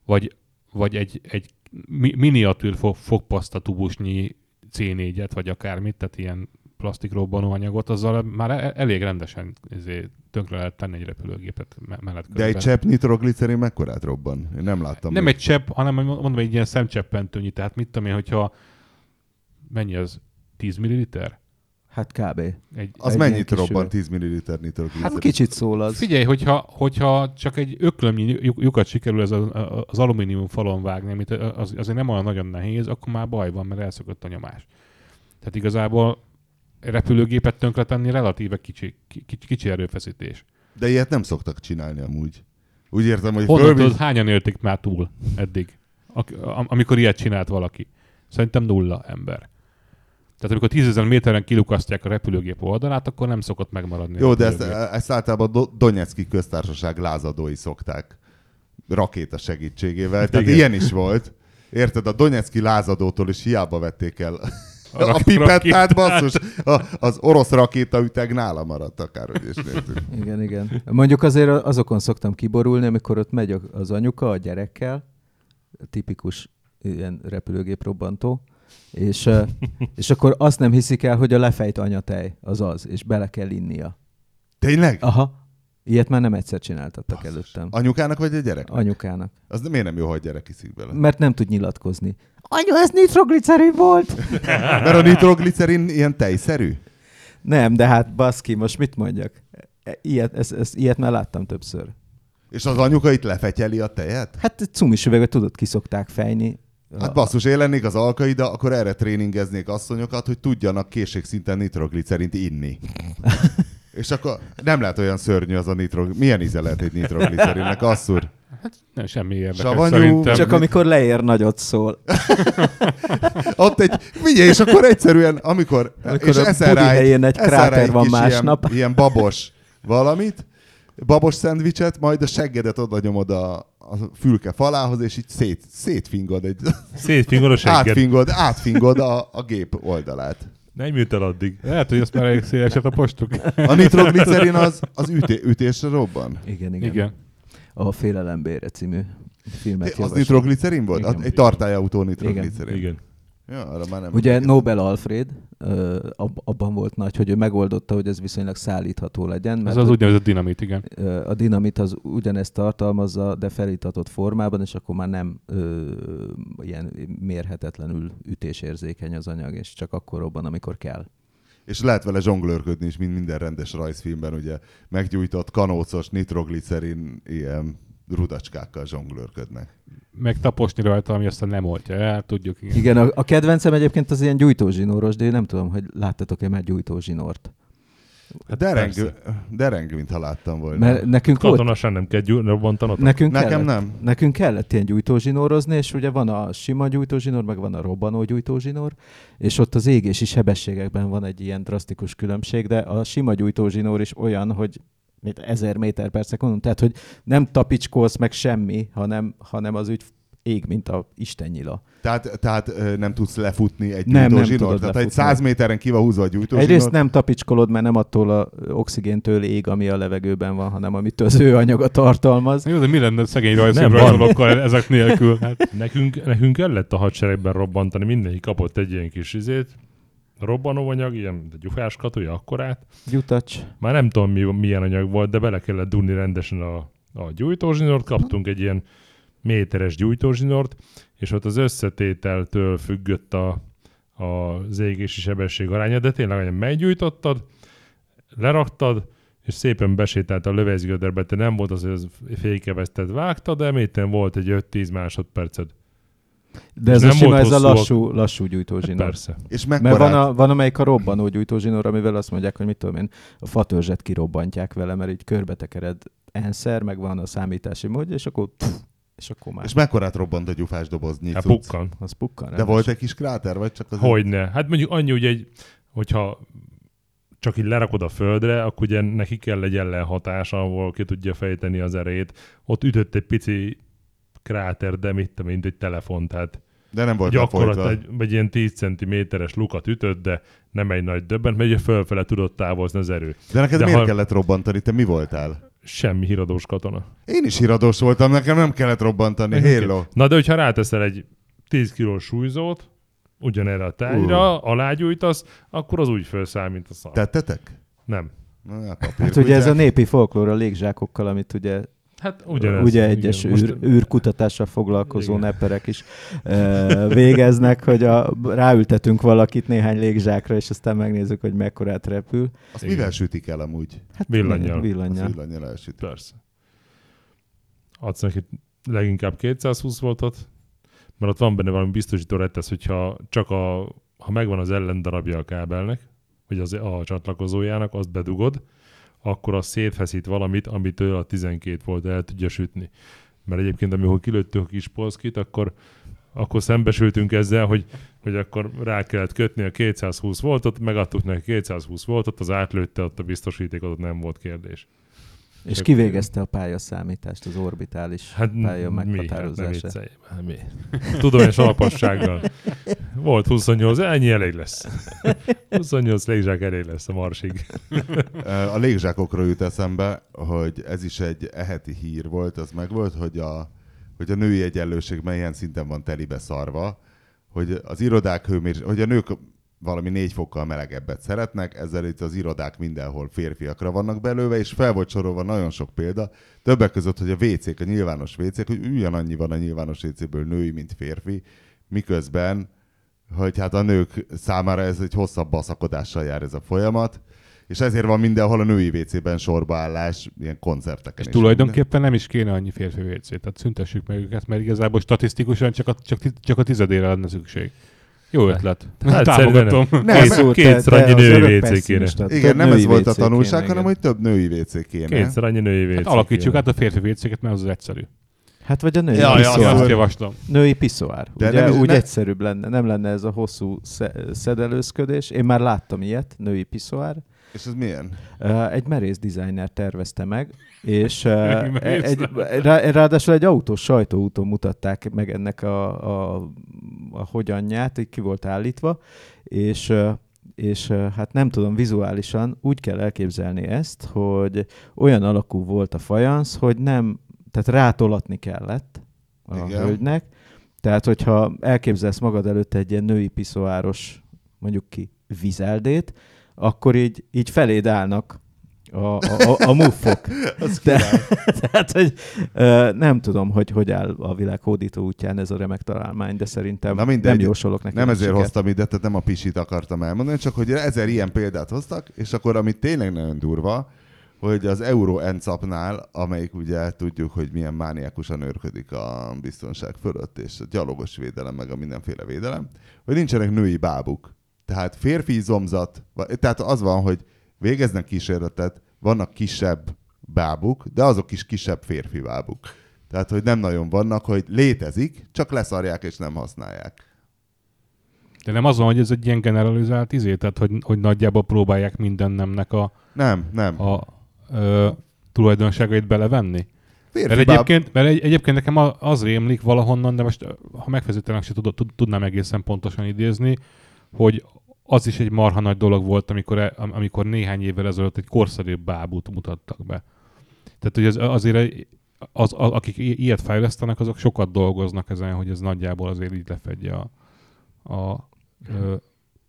vagy, vagy egy, egy mi, miniatűr fog, fogpaszta tubusnyi C4-et, vagy akármit, tehát ilyen plastik robbanóanyagot, azzal már e- elég rendesen tönkre lehet tenni egy repülőgépet me- menet De egy közben. csepp nitroglicerin mekkorát robban? Én nem láttam. Nem még. egy csepp, hanem mondom egy ilyen szemcseppentőnyi, tehát mit tudom én, hogyha mennyi az? 10 milliliter? Hát kb. Egy, Az egy mennyit robban üveg. 10 ml nitroglicerin? Hát kicsit szól az. Figyelj, hogyha, hogyha csak egy öklömnyi lyuk- lyukat sikerül ez a, az alumínium falon vágni, amit az, azért nem olyan nagyon nehéz, akkor már baj van, mert elszokott a nyomás. Tehát igazából repülőgépet tönkretenni relatíve kicsi, kicsi, kicsi erőfeszítés. De ilyet nem szoktak csinálni amúgy. Úgy értem, hogy Honnan tudod, hányan élték már túl eddig, amikor ilyet csinált valaki? Szerintem nulla ember. Tehát amikor tízezer méteren kilukasztják a repülőgép oldalát, akkor nem szokott megmaradni. a Jó, de ezt, ezt általában Do- Donetszki köztársaság lázadói szokták rakéta segítségével. Tehát Igen. ilyen is volt. Érted, a Donetszki lázadótól is hiába vették el A a, rak- a pipettát, basszus. A, az orosz rakétaüteg nála maradt akárhogy is nézzük. Igen, igen. Mondjuk azért azokon szoktam kiborulni, amikor ott megy a- az anyuka a gyerekkel, tipikus ilyen repülőgép robbantó, és, és akkor azt nem hiszik el, hogy a lefejt anyatej az az, és bele kell innia. Tényleg? Aha. Ilyet már nem egyszer csináltattak Basszus. előttem. Anyukának vagy a gyerek? Anyukának. Az miért nem jó, ha a gyerek iszik bele? Mert nem tud nyilatkozni. Anyu, ez nitroglicerin volt! Mert a nitroglicerin ilyen tejszerű? Nem, de hát baszki, most mit mondjak? E- Ilyet, ezt, ezt, ilyet már láttam többször. És az anyuka itt lefetyeli a tejet? Hát cumis üveget tudod, kiszokták fejni. Hát basszus, én lennék az alkaida, akkor erre tréningeznék asszonyokat, hogy tudjanak készségszinten nitroglicerint inni. És akkor nem lehet olyan szörnyű az a nitrog... Milyen íze lehet egy nitroglicerinnek, asszur? Nem, semmi érdekes Savanyú, szerintem. Csak amikor leér nagyot szól. Ott egy... Figyelj, és akkor egyszerűen, amikor... Amikor és a eszel rá egy, helyén egy kráter van kis másnap. Ilyen, ilyen babos valamit, babos szendvicset, majd a seggedet oda nyomod a, a fülke falához, és így szét, szétfingod egy... Szétfingod a segged. Átfingod, átfingod a, a gép oldalát. Nem jut el addig. Lehet, hogy ezt már elég széleset a postuk. A nitroglicerin az, az üté, ütésre robban? Igen, igen. Igen. A Félelembére című filmet Az nitroglicerin volt? Igen. A- Egy tartályautó nitroglicerin. Igen. Ja, arra már nem Ugye. Nobel Alfred ab- abban volt nagy, hogy ő megoldotta, hogy ez viszonylag szállítható legyen, Ez mert az úgynevezett dinamit, igen. a dinamit az ugyanezt tartalmazza, de felítatott formában, és akkor már nem ö, ilyen mérhetetlenül ütésérzékeny az anyag, és csak akkor robban, amikor kell. És lehet vele zsonglőrködni is, mint minden rendes rajzfilmben, ugye meggyújtott kanócos nitroglicerin ilyen rudacskákkal zsonglőrködnek. Meg taposni rajta, ami aztán nem oltja el, tudjuk. Igen. Igen, a, a kedvencem egyébként az ilyen gyújtózsinóros, de én nem tudom, hogy láttatok-e már gyújtózsinort. Hát dereng, persze. dereng, mintha láttam volna. Mert nekünk volt, Katonasan nem kell gyú- robbantanod? nekünk Nekem kellett, nem. Nekünk kellett ilyen gyújtózsinórozni, és ugye van a sima gyújtózsinór, meg van a robbanó gyújtózsinór, és ott az égési sebességekben van egy ilyen drasztikus különbség, de a sima gyújtózsinór is olyan, hogy 1000 méter per szekundum, tehát hogy nem tapicskolsz meg semmi, hanem, hanem az úgy ég, mint a istennyila. Tehát, tehát nem tudsz lefutni egy Nem, nem tudod Tehát egy lefutni. 100 méteren ki van húzva a gyújtózsinort? Egyrészt nem tapicskolod, mert nem attól a oxigéntől ég, ami a levegőben van, hanem amitől az ő anyaga tartalmaz. Jó, de mi lenne szegény rajzolókkal ezek nélkül? Hát, Nekünk, nekünk kellett a hadseregben robbantani, mindenki kapott egy ilyen kis izét, robbanóanyag, ilyen gyufás katúja akkorát. Gyutacs. Már nem tudom mi, milyen anyag volt, de bele kellett dunni rendesen a, a gyújtózsinort, kaptunk egy ilyen méteres gyújtózsinort, és ott az összetételtől függött a, az égési sebesség aránya, de tényleg olyan meggyújtottad, leraktad, és szépen besétált a lövezgödörbe, te nem volt az, hogy fékeveszted, vágtad, de méten volt egy 5-10 másodperced. De ez a sima, ez a lassú, lassú Hát gyújtózsinór. persze. És Mert mekkorát? van, a, van amelyik a robbanó gyújtózsinór, amivel azt mondják, hogy mit tudom én, a fatörzset kirobbantják vele, mert így körbetekered enszer, meg van a számítási módja, és akkor pff, és akkor már És mekkorát robbant a gyufás doboznyi Hát pukkan. az pukkan. De volt egy kis kráter, vagy csak az... Hogyne. Hát mondjuk annyi, hogy egy, hogyha csak így lerakod a földre, akkor ugye neki kell egy ellenhatás, ahol ki tudja fejteni az erét. Ott ütött egy pici kráter, de mit tudom, mint egy telefon, tehát De nem volt gyakorlat egy, egy ilyen 10 cm-es lukat ütött, de nem egy nagy döbbent, mert ugye fölfele tudott távozni az erő. De neked De miért ha- kellett robbantani? Te mi voltál? Semmi híradós katona. Én is híradós voltam, nekem nem kellett robbantani. Hello. Na de hogyha ráteszel egy 10 kilós súlyzót, ugyanerre a tájra, uh. alágyújtasz, akkor az úgy felszáll, mint a szar. Tettetek? Nem. Na, hát papír, Hát ugye ez a népi folklór a légzsákokkal, amit ugye, Hát ugyanez. ugye egyes igen. űr, űrkutatással foglalkozó Igen. neperek is e, végeznek, hogy a, ráültetünk valakit néhány légzsákra, és aztán megnézzük, hogy mekkorát repül. Azt Igen. mivel sütik el amúgy? Hát Villannyal. Azt Villannyal. villanyjal elsütik. Persze. Adsz neki leginkább 220 voltot, mert ott van benne valami biztosító rettesz, hogyha csak a, ha megvan az ellendarabja a kábelnek, vagy az, a csatlakozójának, azt bedugod, akkor az szétfeszít valamit, amitől a 12 volt el tudja sütni. Mert egyébként, amikor kilőttük a kis polszkit, akkor akkor szembesültünk ezzel, hogy, hogy akkor rá kellett kötni a 220 voltot, megadtuk neki 220 voltot, az átlőtte ott a biztosítékot, ott nem volt kérdés. És kivégezte a pályaszámítást, az orbitális Hát pálya mi? Hát nem. Hát mi? Tudományos alapassággal. Volt 28, ennyi elég lesz. 28 légzsák elég lesz a marsig. A légzsákokról jut eszembe, hogy ez is egy eheti hír volt, az meg volt, hogy a, hogy a női egyenlőség melyen szinten van telibe szarva, hogy az irodák hőmér, hogy a nők valami négy fokkal melegebbet szeretnek, ezzel itt az irodák mindenhol férfiakra vannak belőve, és fel volt sorolva nagyon sok példa, többek között, hogy a WC-k, a nyilvános WC-k, hogy ugyanannyi van a nyilvános WC-ből női, mint férfi, miközben, hogy hát a nők számára ez egy hosszabb baszakodással jár ez a folyamat, és ezért van mindenhol a női WC-ben sorbaállás, ilyen koncerteken. És is. tulajdonképpen nem is kéne annyi férfi WC, tehát szüntessük meg őket, mert igazából statisztikusan csak a, csak, csak a tizedére lenne szükség. Jó ötlet. Hát Támogatom. Nem, Két- kétszer annyi női WC kéne. Igen, nem ez volt a tanulság, hanem hogy több női WC kéne. Kétszer annyi női WC Hát alakítsuk át a férfi WC-ket, mert az az egyszerű. Hát vagy a női Ja, piszoár. azt ja. javaslom. Női piszoár. De Ugye nem is- úgy ne- egyszerűbb lenne, nem lenne ez a hosszú sze- szedelőzködés. Én már láttam ilyet, női piszoár. És ez milyen? Uh, egy merész designer tervezte meg, és uh, Egy egy, rá, ráadásul egy autós sajtóúton mutatták meg ennek a, a, a hogyanját, így ki volt állítva, és uh, és uh, hát nem tudom, vizuálisan úgy kell elképzelni ezt, hogy olyan alakú volt a fajansz, hogy nem, tehát rátolatni kellett a Igen. hölgynek, tehát hogyha elképzelsz magad előtt egy ilyen női piszoáros, mondjuk ki, vizeldét, akkor így, így feléd állnak a, a, a, a muffok. De, tehát, hogy ö, nem tudom, hogy hogy áll a világ hódító útján ez a remek találmány, de szerintem Na mindegy. nem jósolok neki. Nem ezért sikert. hoztam ide, tehát nem a pisit akartam elmondani, csak hogy ezer ilyen példát hoztak, és akkor amit tényleg nagyon durva, hogy az Euro NCAP-nál, amelyik ugye tudjuk, hogy milyen mániákusan őrködik a biztonság fölött, és a gyalogos védelem, meg a mindenféle védelem, hogy nincsenek női bábuk. Tehát férfi zomzat, vagy- tehát az van, hogy végeznek kísérletet, vannak kisebb bábuk, de azok is kisebb férfi bábuk. Tehát, hogy nem nagyon vannak, hogy létezik, csak leszarják és nem használják. De nem az van, hogy ez egy ilyen generalizált izé, tehát hogy, hogy nagyjából próbálják minden nemnek a, Nem, nem. a ö, tulajdonságait belevenni? Férfi Mert báb- egyébként, mert egy, egyébként nekem az rémlik valahonnan, de most ha megfejezetlenek se tud, tud, tudnám egészen pontosan idézni, hogy az is egy marha nagy dolog volt, amikor, e- am- amikor néhány évvel ezelőtt egy korszerűbb bábút mutattak be. Tehát, hogy az, azért az, az, akik ilyet fejlesztenek, azok sokat dolgoznak ezen, hogy ez nagyjából azért így lefedje a, a,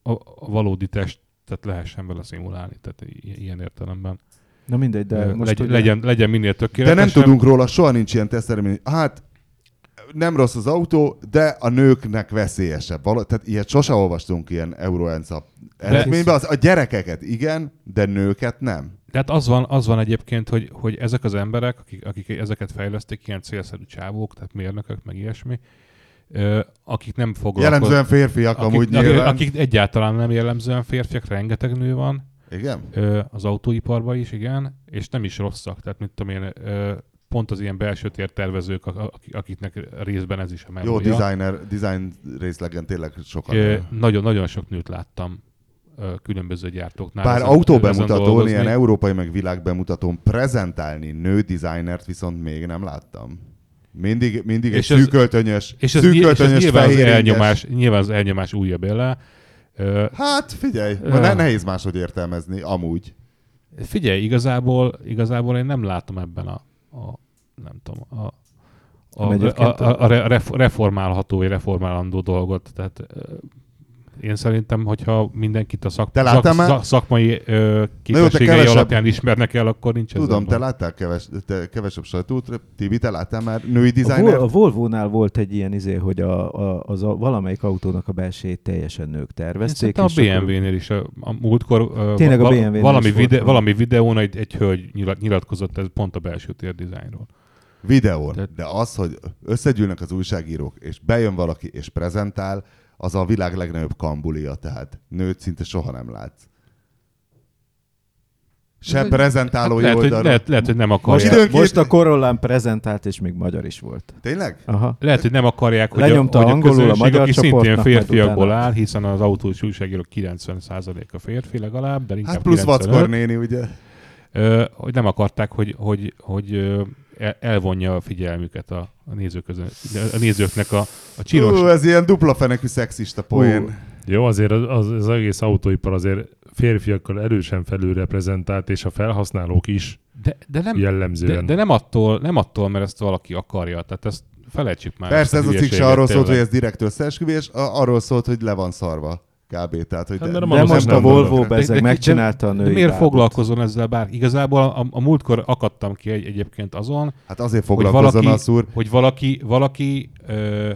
a, a valódi testet lehessen vele szimulálni, tehát ilyen értelemben. Na mindegy, de most legy, ugye, legyen, legyen minél De tökéletesebb. nem tudunk róla, soha nincs ilyen teszteremény. Hát nem rossz az autó, de a nőknek veszélyesebb. Val- tehát ilyet sose olvastunk ilyen Euro NCAP eredményben. Az, a gyerekeket igen, de nőket nem. De hát az van, az van egyébként, hogy, hogy ezek az emberek, akik, akik ezeket fejleszték, ilyen célszerű csávók, tehát mérnökök, meg ilyesmi, akik nem foglalkoznak. Jellemzően férfiak akik, amúgy akik, nyilván. akik egyáltalán nem jellemzően férfiak, rengeteg nő van Igen? az autóiparban is, igen, és nem is rosszak. Tehát mit tudom én, pont az ilyen belső tértervezők, ak- akik- akiknek részben ez is a Jó memória. designer, design részlegen tényleg sokan. Ö, nagyon, nagyon sok nőt láttam különböző gyártóknál. Bár autóbemutatón, ilyen európai meg világbemutatón prezentálni nő designert viszont még nem láttam. Mindig, mindig egy És ez- szűköltönyös, És ez, ny- és ez szűköltönyös nyilván, az elnyomás, nyilván az elnyomás újabb éle. Ö, Hát figyelj, Ja. ne, nehéz máshogy értelmezni, amúgy. Figyelj, igazából, igazából én nem látom ebben a, a nem tudom, a, a, a, a, a re- ref- reformálható vagy reformálandó dolgot. Tehát én szerintem, hogyha mindenkit a szak, szak, szak, szakmai ö, képességei kevesebb- alapján ismernek el, akkor nincs ezzel Tudom, te baj. láttál keves, te kevesebb sajtót, Tibi, te láttál már női a? Vol- a Volvo-nál volt egy ilyen izé, hogy a, a, az a, valamelyik autónak a belsejét teljesen nők Én tervezték. A és akkor- BMW-nél is a, a múltkor ö, Tényleg a BMW-nél valami, vide, valami. videón egy, egy hölgy nyilat- nyilatkozott ez pont a belső térdizájnról. Videón. Tehát- De az, hogy összegyűlnek az újságírók, és bejön valaki, és prezentál, az a világ legnagyobb kambulia, tehát nőt szinte soha nem látsz. Se Hát prezentálói lehet, hogy, oldalról. lehet, lehet, hogy nem Most, akarják. Időnként- most a Corollán prezentált, és még magyar is volt. Tényleg? Aha. Lehet, hogy nem akarják, hogy Lenyomta a, hogy a angolul a magyar aki szintén férfiakból áll, hiszen az autós újságírók 90%-a férfi legalább, de inkább Hát plusz 95, vackor néni, ugye? ö, hogy nem akarták, hogy, hogy, hogy el- elvonja a figyelmüket a, a, nézők közön, a nézőknek a, a csinos... Ú, ez ilyen dupla fenekű szexista poén. Jó, azért az, az, az egész autóipar azért férfiakkal erősen felülreprezentált, és a felhasználók is De, de, nem, jellemzően. de, de nem, attól, nem attól, mert ezt valaki akarja. Tehát ezt felejtsük már. Persze ez a cikk se arról szólt, hogy ez direkt összeesküvés, a- arról szólt, hogy le van szarva. Kb. Tehát, hogy Hát, de, De Valószínűleg most a Volvo bezeg De- de- megcsinálta a De női miért bábút. foglalkozol ezzel bár? Igazából a, a múltkor akadtam ki egy, egyébként azon, hát azért hogy foglalkozzon valaki, a szúr. hogy valaki, valaki ö,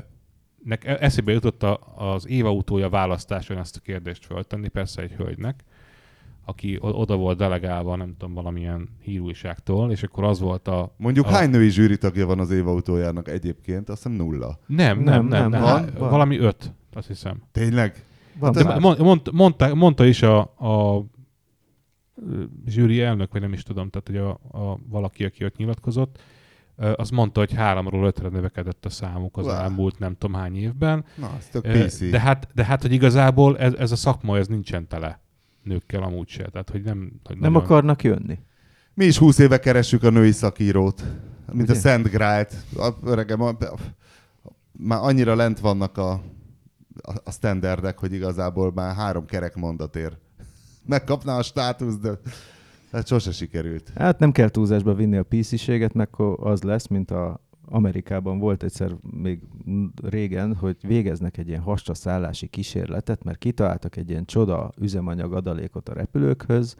nek e- eszébe jutott a, az évautója választáson ezt a kérdést föltenni, persze egy hölgynek, aki oda volt delegálva, nem tudom, valamilyen hírújságtól, és akkor az volt a... Mondjuk a, hány női zsűritagja van az év autójának egyébként? Azt hiszem nulla. Nem, nem, nem. nem, nem, nem. van, van. Valami öt, azt hiszem. Tényleg? Van De mond, mond, mondta, mondta is a, a zsűri elnök, vagy nem is tudom, tehát hogy a, a valaki, aki ott nyilatkozott, az mondta, hogy háromról ötre növekedett a számuk az Wow. elmúlt nem tudom hány évben. Na, ez tök PC. De hát, de hát, hogy igazából ez, ez a szakma, ez nincsen tele nőkkel amúgy se. Tehát, hogy nem... Hogy Nem nagyon- akarnak jönni. Mi is 20 éve keressük a női szakírót, mint Ugye? a Szent Grált. A, öregem, a, már annyira lent vannak a, a, a standardek, hogy igazából már három kerek mondatér. Megkapná a státusz, de hát sose sikerült. Hát nem kell túlzásba vinni a PC-séget, meg az lesz, mint a Amerikában volt egyszer még régen, hogy végeznek egy ilyen hasra szállási kísérletet, mert kitaláltak egy ilyen csoda üzemanyag adalékot a repülőkhöz,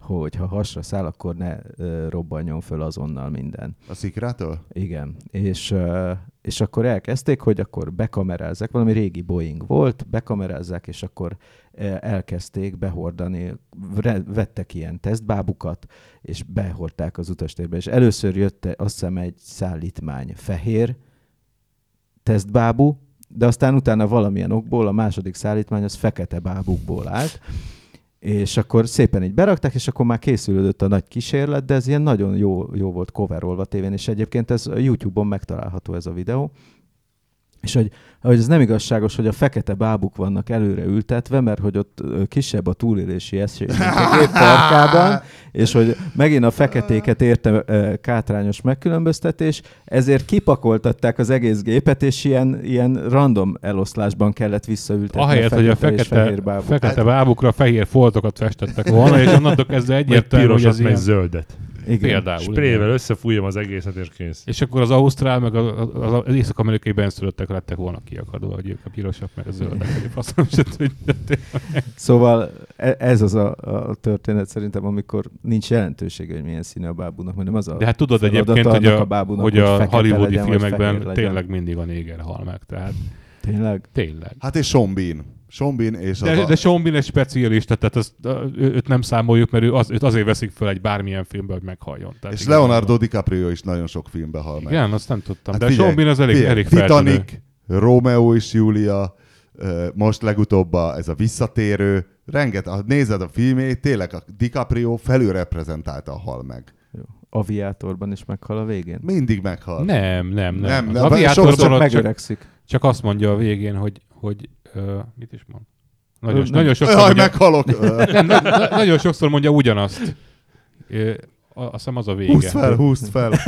hogy ha hasra száll, akkor ne ö, robbanjon föl azonnal minden. A szikrától? Igen, és, ö, és akkor elkezdték, hogy akkor bekamerázzák, valami régi Boeing volt, bekamerázzák, és akkor ö, elkezdték behordani, vettek ilyen tesztbábukat, és behordták az utastérbe, és először jött azt hiszem egy szállítmány fehér tesztbábú, de aztán utána valamilyen okból a második szállítmány az fekete bábukból állt, és akkor szépen így berakták, és akkor már készülődött a nagy kísérlet, de ez ilyen nagyon jó, jó volt coverolva tévén, és egyébként ez a YouTube-on megtalálható ez a videó. És hogy, hogy ez nem igazságos, hogy a fekete bábuk vannak előre ültetve, mert hogy ott kisebb a túlélési esély, mint a gép farkában, és hogy megint a feketéket érte kátrányos megkülönböztetés, ezért kipakoltatták az egész gépet, és ilyen, ilyen random eloszlásban kellett visszaültetni Ahelyett, hogy a fekete és fekete, fehér bábuk. fekete bábukra fehér foltokat festettek volna, és onnantól kezdve egyértelmű, hogy meg ilyen... zöldet. Igen. Például. Sprével összefújjam az egészet, és kész. És akkor az Ausztrál, meg az, az, az észak-amerikai benszülöttek lettek volna kiakadva, hogy ők a pirosak, meg a zöldek, a faszom se. Szóval e- ez az a, a történet szerintem, amikor nincs jelentősége, hogy milyen színű a bábúnak, mert nem az a De hát tudod egyébként, hogy annak a, bábúnak, hogy a hollywoodi legyen, filmekben tényleg mindig a néger hal meg, tehát Tényleg? tényleg. Hát és Sean Bean. Bean és az De, a... de Bean egy specialista, tehát azt, ő- őt nem számoljuk, mert ő az, őt azért veszik föl egy bármilyen filmben, hogy meghalljon. Tehát és Leonardo DiCaprio is nagyon sok filmben hal meg. Igen, azt nem tudtam. Hát de figyelj, Sean Bean az elég, figyelj, elég feltűnő. Titanic, Romeo és Julia, most legutóbb a, ez a visszatérő, rengeteg, nézed a filmét, tényleg a DiCaprio felül reprezentálta a hal meg. Jó. Aviátorban is meghal a végén? Mindig meghal. Nem, nem, nem. Nem, Az nem, aviátorban csak, Megöregszik. csak azt mondja a végén, hogy, hogy mit is mond? Nagyon, nem. nagyon, sokszor Jaj, mondja, meghalok! Nem, na, na, nagyon sokszor mondja ugyanazt. Ö, Azt hiszem az a vége. Húzd fel, húzd fel.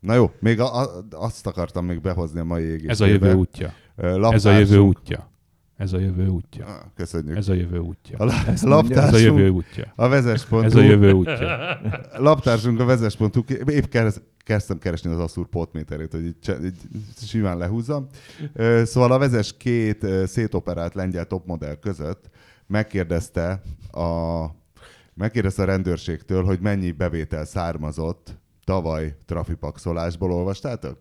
Na jó, még a, a, azt akartam még behozni a mai égésbe. Ez a jövő útja. Ö, Ez a jövő útja. Ez a jövő útja. Ah, Köszönjük. Ez a jövő útja. A la-. Ez a jövő útja. a vezes.hu, Ez a jövő útja. laptársunk a vezes.hu, épp kerez, kezdtem keresni az Asszúr potméterét, hogy így, így simán lehúzzam. Szóval a vezes két szétoperált lengyel topmodell között megkérdezte a, megkérdezte a rendőrségtől, hogy mennyi bevétel származott tavaly trafipaxolásból, olvastátok?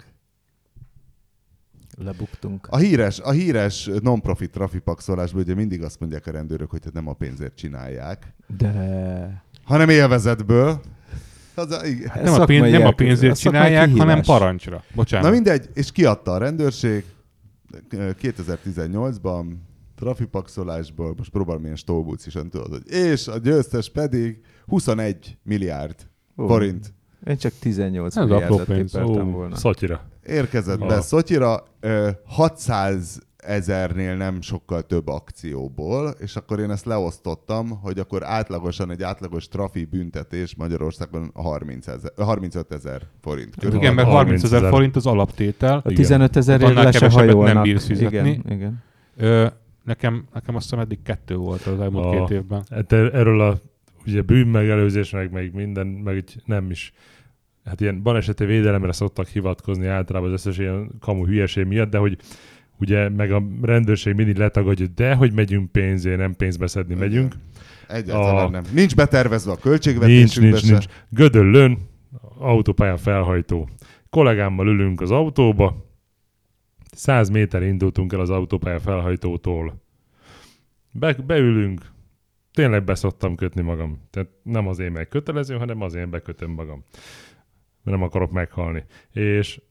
Lebuktunk. A híres, a híres non-profit trafipaxolásból ugye mindig azt mondják a rendőrök, hogy hát nem a pénzért csinálják, De... hanem élvezetből. Az a, igen. Ez Nem a, pénz, nem a pénzért csinálják, hanem kihívás. parancsra. Bocsánat. Na mindegy, és kiadta a rendőrség ö, 2018-ban trafipaxolásból, most próbálom ilyen stolbucisan, tudod, hogy és a győztes pedig 21 milliárd forint Én csak 18 Ez milliárdot tippeltem volna. szatyira. Érkezett Ah. be Szotyira, ö, 600 ezernél nem sokkal több akcióból, és akkor én ezt leosztottam, hogy akkor átlagosan egy átlagos trafi büntetés Magyarországon 30 ezer, 35 ezer forint körül. Igen, mert 30 ezer forint az alaptétel. A Igen. 15 ezerért Annál le se kevesebbet nem hajolnak. bírsz fizetni. Igen, igen. Ö, nekem, nekem azt hiszem eddig kettő volt az elmúlt A- két évben. Hát er- erről a ugye bűnmegelőzés, meg, meg minden, meg így nem is. Hát ilyen baleseti védelemre szoktak hivatkozni általában az összes ilyen kamu hülyeség miatt, de hogy ugye meg a rendőrség mindig letagadja, de hogy megyünk pénzért, nem pénzbe szedni megyünk. Egyáltalán A- nem. Nincs betervezve a Nincs, költségvetésünkbe nincs, se. nincs. Gödöllön, autópályán felhajtó. Kollégámmal ülünk az autóba, 100 méter indultunk el az autópálya felhajtótól. Be, beülünk, tényleg beszoktam kötni magam. Tehát nem az én meg kötelező, hanem az én bekötöm magam. Mert nem akarok meghalni. És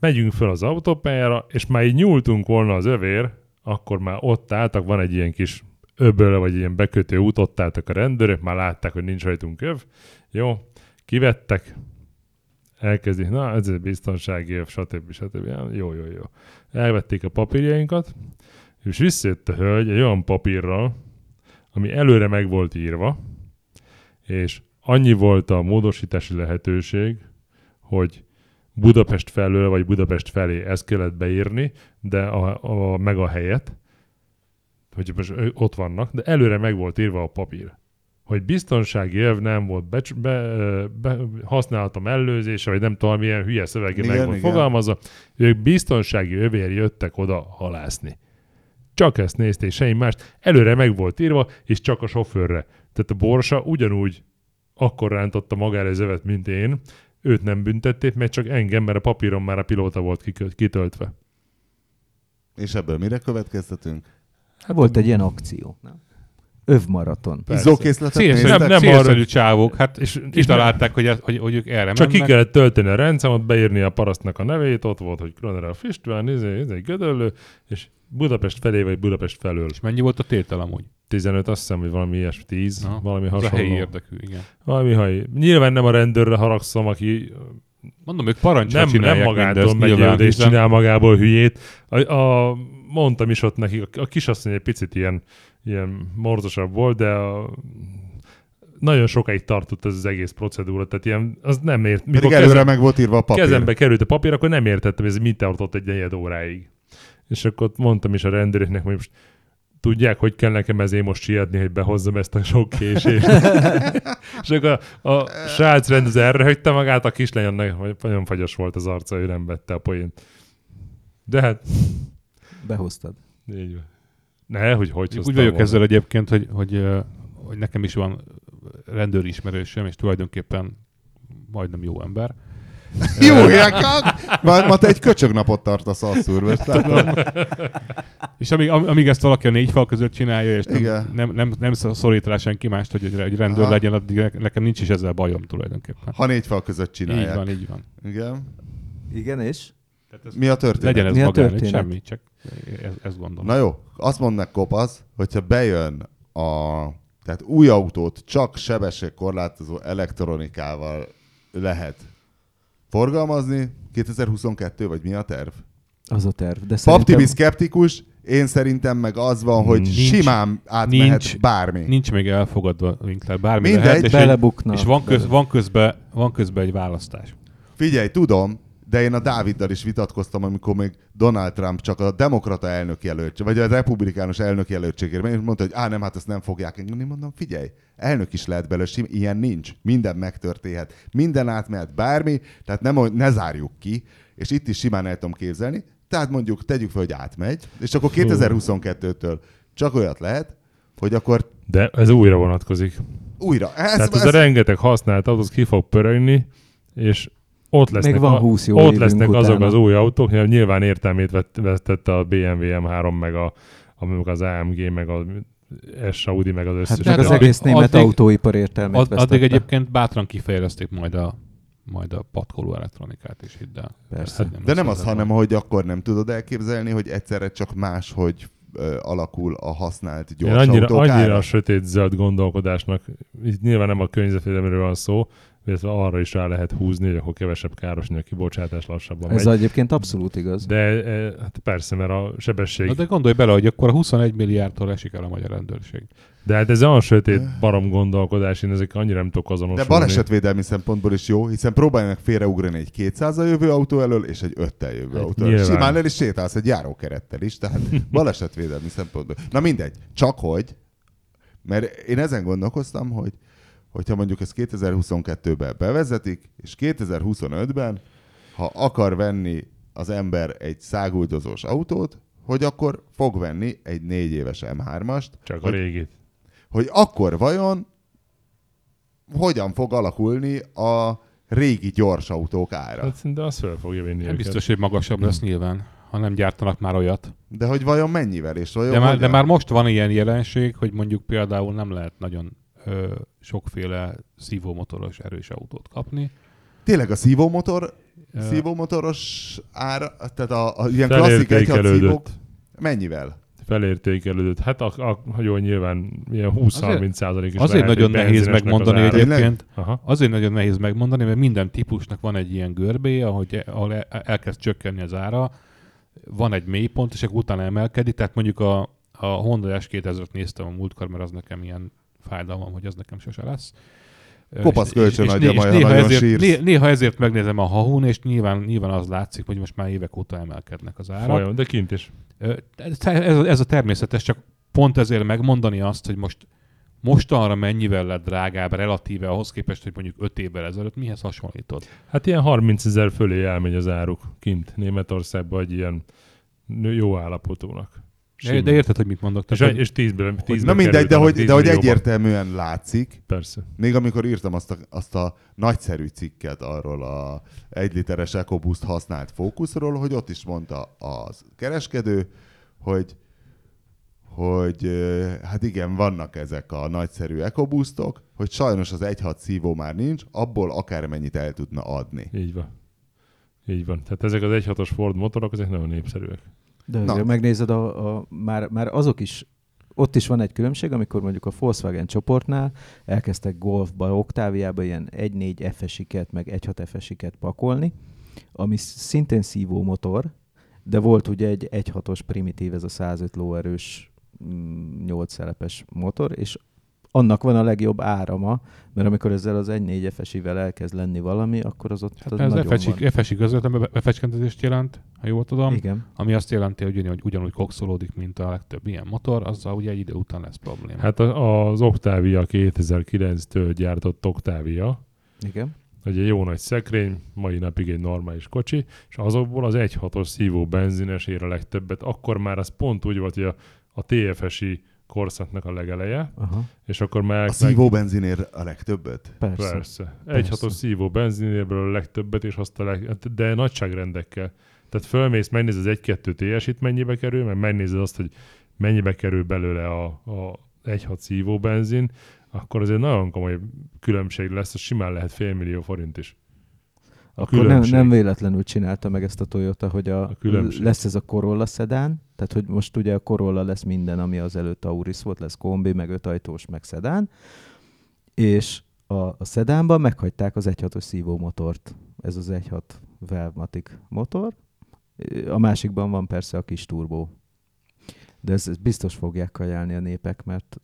megyünk föl az autópályára, és már így nyúltunk volna az övér, akkor már ott álltak, van egy ilyen kis öböl, vagy ilyen bekötő út, ott álltak a rendőrök, már látták, hogy nincs rajtunk öv. Jó, kivettek, elkezdik, na ez egy biztonsági öv, stb. stb. Jó, jó, jó. Elvették a papírjainkat, és visszajött a hölgy egy olyan papírral, ami előre meg volt írva, és annyi volt a módosítási lehetőség, hogy Budapest felől, vagy Budapest felé ezt kellett beírni, de a, a, meg a helyet, hogy most ott vannak, de előre meg volt írva a papír. Hogy biztonsági öv nem volt be, be, be, használata mellőzése, vagy nem tudom, milyen hülye szövege meg volt igen. fogalmazva. Ők biztonsági övér jöttek oda halászni. csak ezt nézte, és semmi mást. Előre meg volt írva, és csak a sofőrre. Tehát a Borsa ugyanúgy akkor rántotta magára az övet, mint én. Őt nem büntették, mert csak engem, mert a papíron már a pilóta volt kitöltve. És ebből mire következtetünk? Hát volt egy ilyen akció. Nem? Övmaraton. Persze. Izzókészletet néztek? nem- nem, arra- csávók, hát És, és kitalálták, hogy, hogy, hogy ők erre Csak ki mennek. kellett tölteni a rendszámot, beírni a parasztnak a nevét, ott volt, hogy Kroner Fistván, ez egy gödöllő, és Budapest felé, vagy Budapest felől. És mennyi volt a tétel amúgy? 15, azt hiszem, hogy valami ilyesmi, 10, Na, valami Ez a hasonló. helyi érdekű, igen. Valami helyi. Nyilván nem a rendőrre haragszom, aki Mondom, ők parancsra nem, nem csinálják magától mindezt, megy és hiszen- csinál magából hülyét. A, a, mondtam is ott nekik, a, a kisasszony egy picit ilyen, ilyen morzosabb volt, de a, nagyon sokáig tartott ez az egész procedúra, tehát ilyen, az nem ért. Pedig Mikor előre kezem- meg volt írva a papír. kezembe került a papír, akkor nem értettem, hogy ez mit tartott egy negyed óráig. És akkor ott mondtam is a rendőröknek, hogy most tudják, hogy kell nekem ezért most sietni, hogy behozzam ezt a sok késést. és akkor a, a srác rendező erre hagyta magát, a kislány annak hogy nagyon fagyos volt az arca, ő nem vette a poént. De hát, Behoztad. így van. Ne, hogy hogy Úgy vagyok volna. ezzel egyébként, hogy, hogy, hogy nekem is van rendőri ismerősöm, és tulajdonképpen majdnem jó ember. Jó, ilyenkak! Ma, ma te egy köcsögnapot tartasz asszúr, látom. És amíg, am- amíg ezt valaki a négy fal között csinálja, és nem, Igen. nem, nem, nem szorít rá senki mást, hogy egy egy rendőr Aha. legyen, addig ne- nekem nincs is ezzel bajom tulajdonképpen. Ha négy fal között Így csinálják. van, így van. Igen. Igen, és? Tehát ez Mi a történet? legyen ez Mi a magán, történet? semmi, csak ez, ezt gondolom. Na jó, azt mondd meg kopasz, hogyha bejön a... Tehát új autót csak sebességkorlátozó elektronikával lehet forgalmazni, 2022 vagy mi a terv? Az a terv. De Pap szerintem... Tibi szkeptikus, én szerintem meg az van, hogy Nincs. simán átmehet Nincs. bármi. Nincs még elfogadva Winkler, bármi Mindegy, lehet, és, Belebukna. és van, köz, van, közben, van közben egy választás. Figyelj, tudom, de én a Dáviddal is vitatkoztam, amikor még Donald Trump csak a demokrata elnök jelölt, vagy a republikánus elnök jelöltségért, és mondta, hogy á, nem, hát ezt nem fogják engedni. Mondom, figyelj, elnök is lehet belőle, ilyen nincs. Minden megtörténhet. Minden átmehet bármi, tehát nem, ne zárjuk ki, és itt is simán el tudom képzelni. Tehát mondjuk tegyük fel, hogy átmegy, és akkor 2022-től csak olyat lehet, hogy akkor De ez újra vonatkozik. újra. Ez, Tehát ez, ez a rengeteg használt az ki fog pörögni, és ott lesznek, van a, 20 jó ott lesznek azok utána. az új autók, nyilván- nyilván értelmét vett, vesztette a BMW M3, meg a, a, az AMG, meg a S Audi, meg az összes. Hát De meg az egész német addig- autóipar értelmét Ad, vesztette. addig egyébként bátran kifejezték majd a, majd a patkoló elektronikát is hidd el. Persze. Hát De nem az, hanem van. hogy akkor nem tudod elképzelni, hogy egyszerre csak más, hogy ö, alakul a használt Én gyors annyira, autók annyira ára. a sötét zöld gondolkodásnak, itt nyilván nem a környezetvédelemről van szó, illetve arra is rá lehet húzni, hogy akkor kevesebb károsanyag kibocsátás lassabban Ez megy. egyébként abszolút igaz. De e, hát persze, mert a sebesség... Na de gondolj bele, hogy akkor a 21 milliárdtól esik el a magyar rendőrség. De hát ez olyan sötét barom gondolkodás, én ezek annyira nem tudok De azonosulni. balesetvédelmi szempontból is jó, hiszen próbálj meg félreugrani egy 200 jövő autó elől, és egy 5 jövő Hát autó elől. Simán el is sétálsz egy járókerettel is, tehát balesetvédelmi szempontból. Na mindegy, csak hogy, mert én ezen gondolkoztam, hogy hogyha mondjuk ezt 2022-ben bevezetik, és 2025-ben, ha akar venni az ember egy száguldozós autót, hogy akkor fog venni egy négy éves M3-ast, Csak a hogy régit. hogy akkor vajon hogyan fog alakulni a régi gyors autók ára. Hát szinte az fel fogja vinni Nem őket. biztos, hogy magasabb lesz nyilván, ha nem gyártanak már olyat. De hogy vajon mennyivel és vajon De már, de már most van ilyen jelenség, hogy mondjuk például nem lehet nagyon ö, sokféle szívómotoros erős autót kapni. Tényleg a szívómotor, Ö, szívómotoros ára, tehát a, a ilyen klasszik Felértékelődött. szívók, mennyivel? Felértékelődött. Hát a, a, a jó, nyilván ilyen 20-30 százalék is Azért lehet nagyon egy nehéz megmondani az egyébként, Aha. azért nagyon nehéz megmondani, mert minden típusnak van egy ilyen görbéje, ahogy ahol el- elkezd csökkenni az ára, van egy mélypont, és akkor utána emelkedik, tehát mondjuk a, a Honda S2000-et néztem a múltkor, mert az nekem ilyen fájdalmam, hogy az nekem sose lesz. Kopasz kölcsön adja majd, ha néha nagyon ezért, sírsz. né- néha ezért megnézem a hahun, és nyilván, nyilván az látszik, hogy most már évek óta emelkednek az árak. Folyam, de kint is. Ez, ez, a természetes, csak pont ezért megmondani azt, hogy most mostanra mennyivel lett drágább relatíve ahhoz képest, hogy mondjuk 5 évvel ezelőtt, mihez hasonlítod? Hát ilyen 30 ezer fölé elmegy az áruk kint Németországban egy ilyen jó állapotúnak. De, de érted, hogy mit mondok? És, Tehát, és tízből, tízből Na mindegy, de hogy, 10 de hogy egyértelműen látszik, Persze. még amikor írtam azt a, azt a nagyszerű cikket arról a egy literes EcoBoost használt fókuszról, hogy ott is mondta az kereskedő, hogy hogy hát igen, vannak ezek a nagyszerű EcoBoostok, hogy sajnos az 1.6 szívó már nincs, abból akármennyit el tudna adni. Így van. Így van. Tehát ezek az 1.6-os Ford motorok, ezek nagyon népszerűek. De Na. azért megnézed, a, a, már, már azok is, ott is van egy különbség, amikor mondjuk a Volkswagen csoportnál elkezdtek Golfba, Octaviába ilyen 1.4 FS-iket, meg 1.6 FS-iket pakolni, ami szintén szívó motor, de volt ugye egy 1.6-os primitív, ez a 105 lóerős 8 szelepes motor, és annak van a legjobb árama, mert amikor ezzel az 1.4 FS-ivel elkezd lenni valami, akkor az ott Hát az ez nagyon FS-i, van. FS-i közvetlenül befecskentezést jelent, ha jól tudom. Igen. Ami azt jelenti, hogy ugyanúgy, ugyanúgy kokszolódik, mint a legtöbb ilyen motor, azzal ugye egy idő után lesz probléma. Hát a- az Octavia 2009-től gyártott Octavia, Igen. egy jó nagy szekrény, mai napig egy normális kocsi, és azokból az 1.6-os szívó benzines ér a legtöbbet. Akkor már az pont úgy volt, hogy a, a TFS-i korszaknak a legeleje, Aha. és akkor már... A szívó benzinér a legtöbbet? Persze. Persze. Egy hatos szívó benzinérből a legtöbbet, és azt a leg... de nagyságrendekkel. Tehát fölmész, megnézed az 1-2 TS-it mennyibe kerül, meg megnézed azt, hogy mennyibe kerül belőle a, a 1.6 szívó benzin, akkor azért nagyon komoly különbség lesz, az simán lehet félmillió forint is. A Akkor nem, nem véletlenül csinálta meg ezt a Toyota, hogy a, A különbség. lesz ez a Corolla szedán, tehát hogy most ugye a Corolla lesz minden, ami az előtt Auris volt, lesz kombi, meg ötajtós, meg szedán, és a, a szedánban meghagyták az 1.6-os szívómotort. Ez az 1.6 Velmatic motor. A másikban van persze a kis turbó. De ez, ez biztos fogják kajálni a népek, mert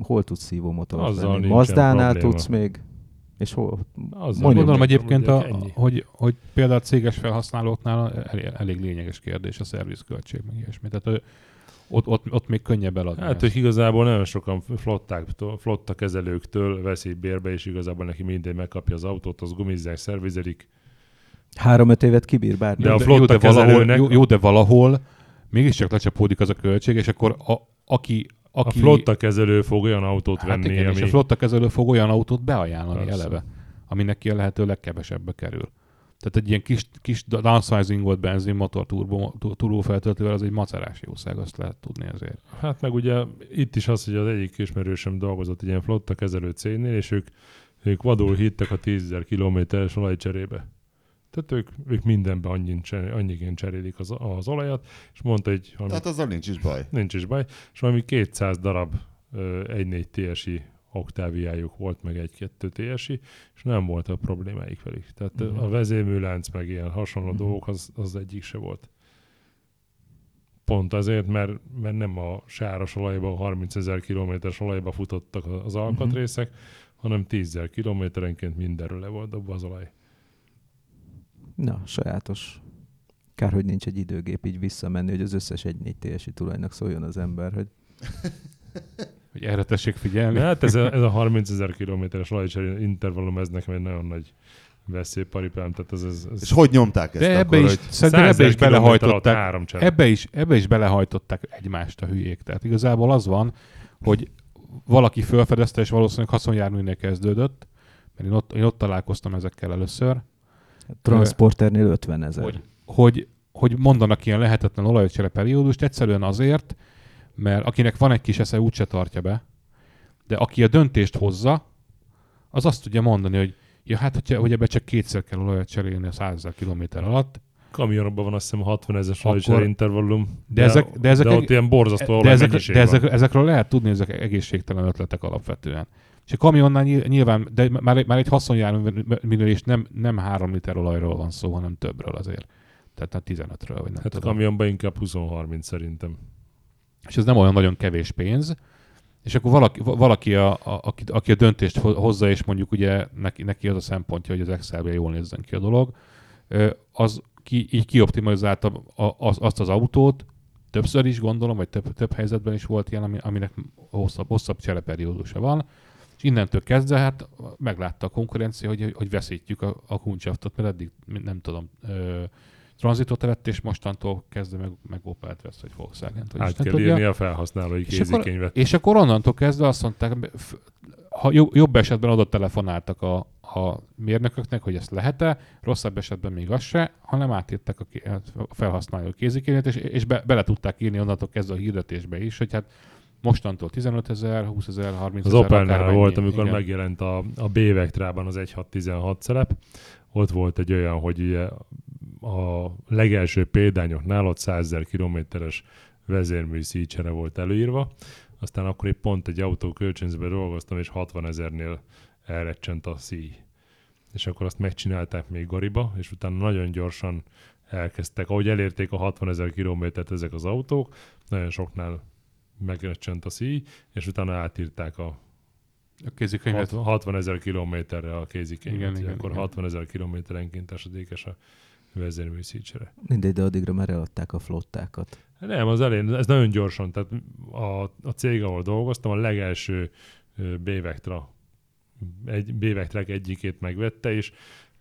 hol tudsz szívómotort Azzal Mazdánál probléma. tudsz még? És hol? Azzal Mondjuk Gondolom meg, egyébként, a, ennyi. hogy, hogy például a céges felhasználóknál elég, elég lényeges kérdés a szervizköltség, meg ilyesmi. Tehát ott, ott, ott még könnyebb eladni. Hát, ezt. hogy igazából nagyon sokan flottáktól, flotta kezelőktől veszik bérbe, és igazából neki mindegy megkapja az autót, az gumizzák, szervizelik. Három-öt évet kibír bármi. De a jó, flotta de valahol, jó, jó, de valahol mégiscsak lecsapódik az a költség, és akkor a, aki, A aki flotta kezelő fog olyan autót hát venni, igen, és ami... a flotta kezelő fog olyan autót beajánlani Persze. eleve, ami neki a lehető legkevesebbe kerül. Tehát egy ilyen kis, kis downsizing volt benzinmotor turbo, tu- turbófeltöltővel, az egy macerás jószág, azt lehet tudni azért. Hát meg ugye itt is az, hogy az egyik ismerősöm dolgozott egy ilyen flotta kezelő cégnél, és ők, ők vadul hittek a 10.000 kilométeres olajcserébe. Tehát ők, ők mindenben annyin, cser- annyiként cserélik az, az olajat, és mondta, hogy valami, Tehát azzal nincs is baj. nincs is baj, és valami 200 darab ö, 1.4 TSI oktáviájuk volt, meg egy-kettő TSI, és nem volt a problémáik velük. Tehát Mhm. uh-huh. a vezérműlánc, meg ilyen hasonló Mhm. uh-huh. dolgok, az, az egyik se volt. Pont azért, mert, mert nem a sáros olajba, 30 ezer kilométeres olajba futottak az alkatrészek, uh-huh. hanem 10 ezer kilométerenként mindenről le volt dobva az olaj. Na, sajátos. Kár, hogy nincs egy időgép így visszamenni, hogy az összes 1.4 TSI tulajnak szóljon az ember, hogy Hogy erre tessék figyelni. De hát ez a, ez a 30 ezer kilométeres olajcseré intervallum, ez nekem egy nagyon nagy veszélyparipám. Tehát ez, ez, ez És hogy nyomták ezt De ebbe akkor, is, hogy szerintem ebbe 100 is belehajtották. három. Ebbe is, ebbe is belehajtották egymást a hülyék. Tehát igazából az van, hogy valaki felfedezte, és valószínűleg haszonjárműnél kezdődött, mert én ott, én ott találkoztam ezekkel először, transporternél 50 ezer. hogy, hogy, hogy mondanak ilyen lehetetlen olajcsere periódust, egyszerűen azért, mert akinek van egy kis esze, úgyse tartja be, de aki a döntést hozza, az azt tudja mondani, hogy ja, hát hogyha, hogy ebbe csak kétszer kell olajat cserélni a 100 000 kilométer alatt, kamionokban van azt hiszem 60 ezeres Akkor- olajcsere intervallum. De ezek- de ezek de egy- ott ilyen borzasztó de, ezek, de van. ezek, ezekről lehet tudni, hogy ezek egészségtelen ötletek alapvetően. És a kamionnál nyil- nyilván, de már, már egy is nem, nem 3 liter olajról van szó, hanem többről azért. Tehát nem 15-ről, vagy nem Hát a tudom. kamionban inkább 20-30 szerintem. és ez nem olyan nagyon kevés pénz, és akkor valaki, va- valaki a, a, aki, aki a döntést ho- hozza, és mondjuk ugye neki, neki az a szempontja, hogy az Excelben jól nézzen ki a dolog, az ki, így kioptimalizálta az, azt az autót, többször is gondolom, vagy több, több helyzetben is volt ilyen, ami, aminek hosszabb, hosszabb csereperiódusa van, és innentől kezdve hát meglátta a konkurencia, hogy, hogy veszítjük a, a kuncsaftot, mert eddig nem tudom, ö, tranzitot vett, és mostantól kezdve meg, meg Opel-t vesz, vagy Volkswagen-t. vagy Át kell tudja. írni a felhasználói És akkor- kézikönyvet. És akkor onnantól kezdve azt mondták, ha jobb esetben oda telefonáltak a, a mérnököknek, hogy ezt lehet-e, rosszabb esetben még az se, hanem átírták a, ké- a felhasználó kézikönyvet, és, és be, bele tudták írni onnantól kezdve a hirdetésbe is, hogy hát mostantól 15 ezer, 20 ezer, 30 Az ezer, Opelnál akármennyi. volt, amikor Igen. megjelent a, a B-Vectrában az 1616 szerep, ott volt egy olyan, hogy ugye a legelső példányoknál ott 100 000 kilométeres vezérmű szícsere volt előírva, aztán akkor épp pont egy autó kölcsönzőben dolgoztam, és 60 ezernél elrecsent a szíj. És akkor azt megcsinálták még Gariba, és utána nagyon gyorsan elkezdtek, ahogy elérték a 60 ezer kilométert ezek az autók, nagyon soknál megrecsent a szíj, és utána átírták a A kézikönyvet 60 60 ezer kilométerre a kézikönyvet, Igen, igen, akkor igen. 60 ezer kilométerenként esedékes a vezérmű szícsere. Mindegy, de addigra már eladták a flottákat. Nem, az elén, ez nagyon gyorsan, tehát a, a cég, ahol dolgoztam, a legelső B-Vectra, egy, B-Vectrák egyikét megvette, és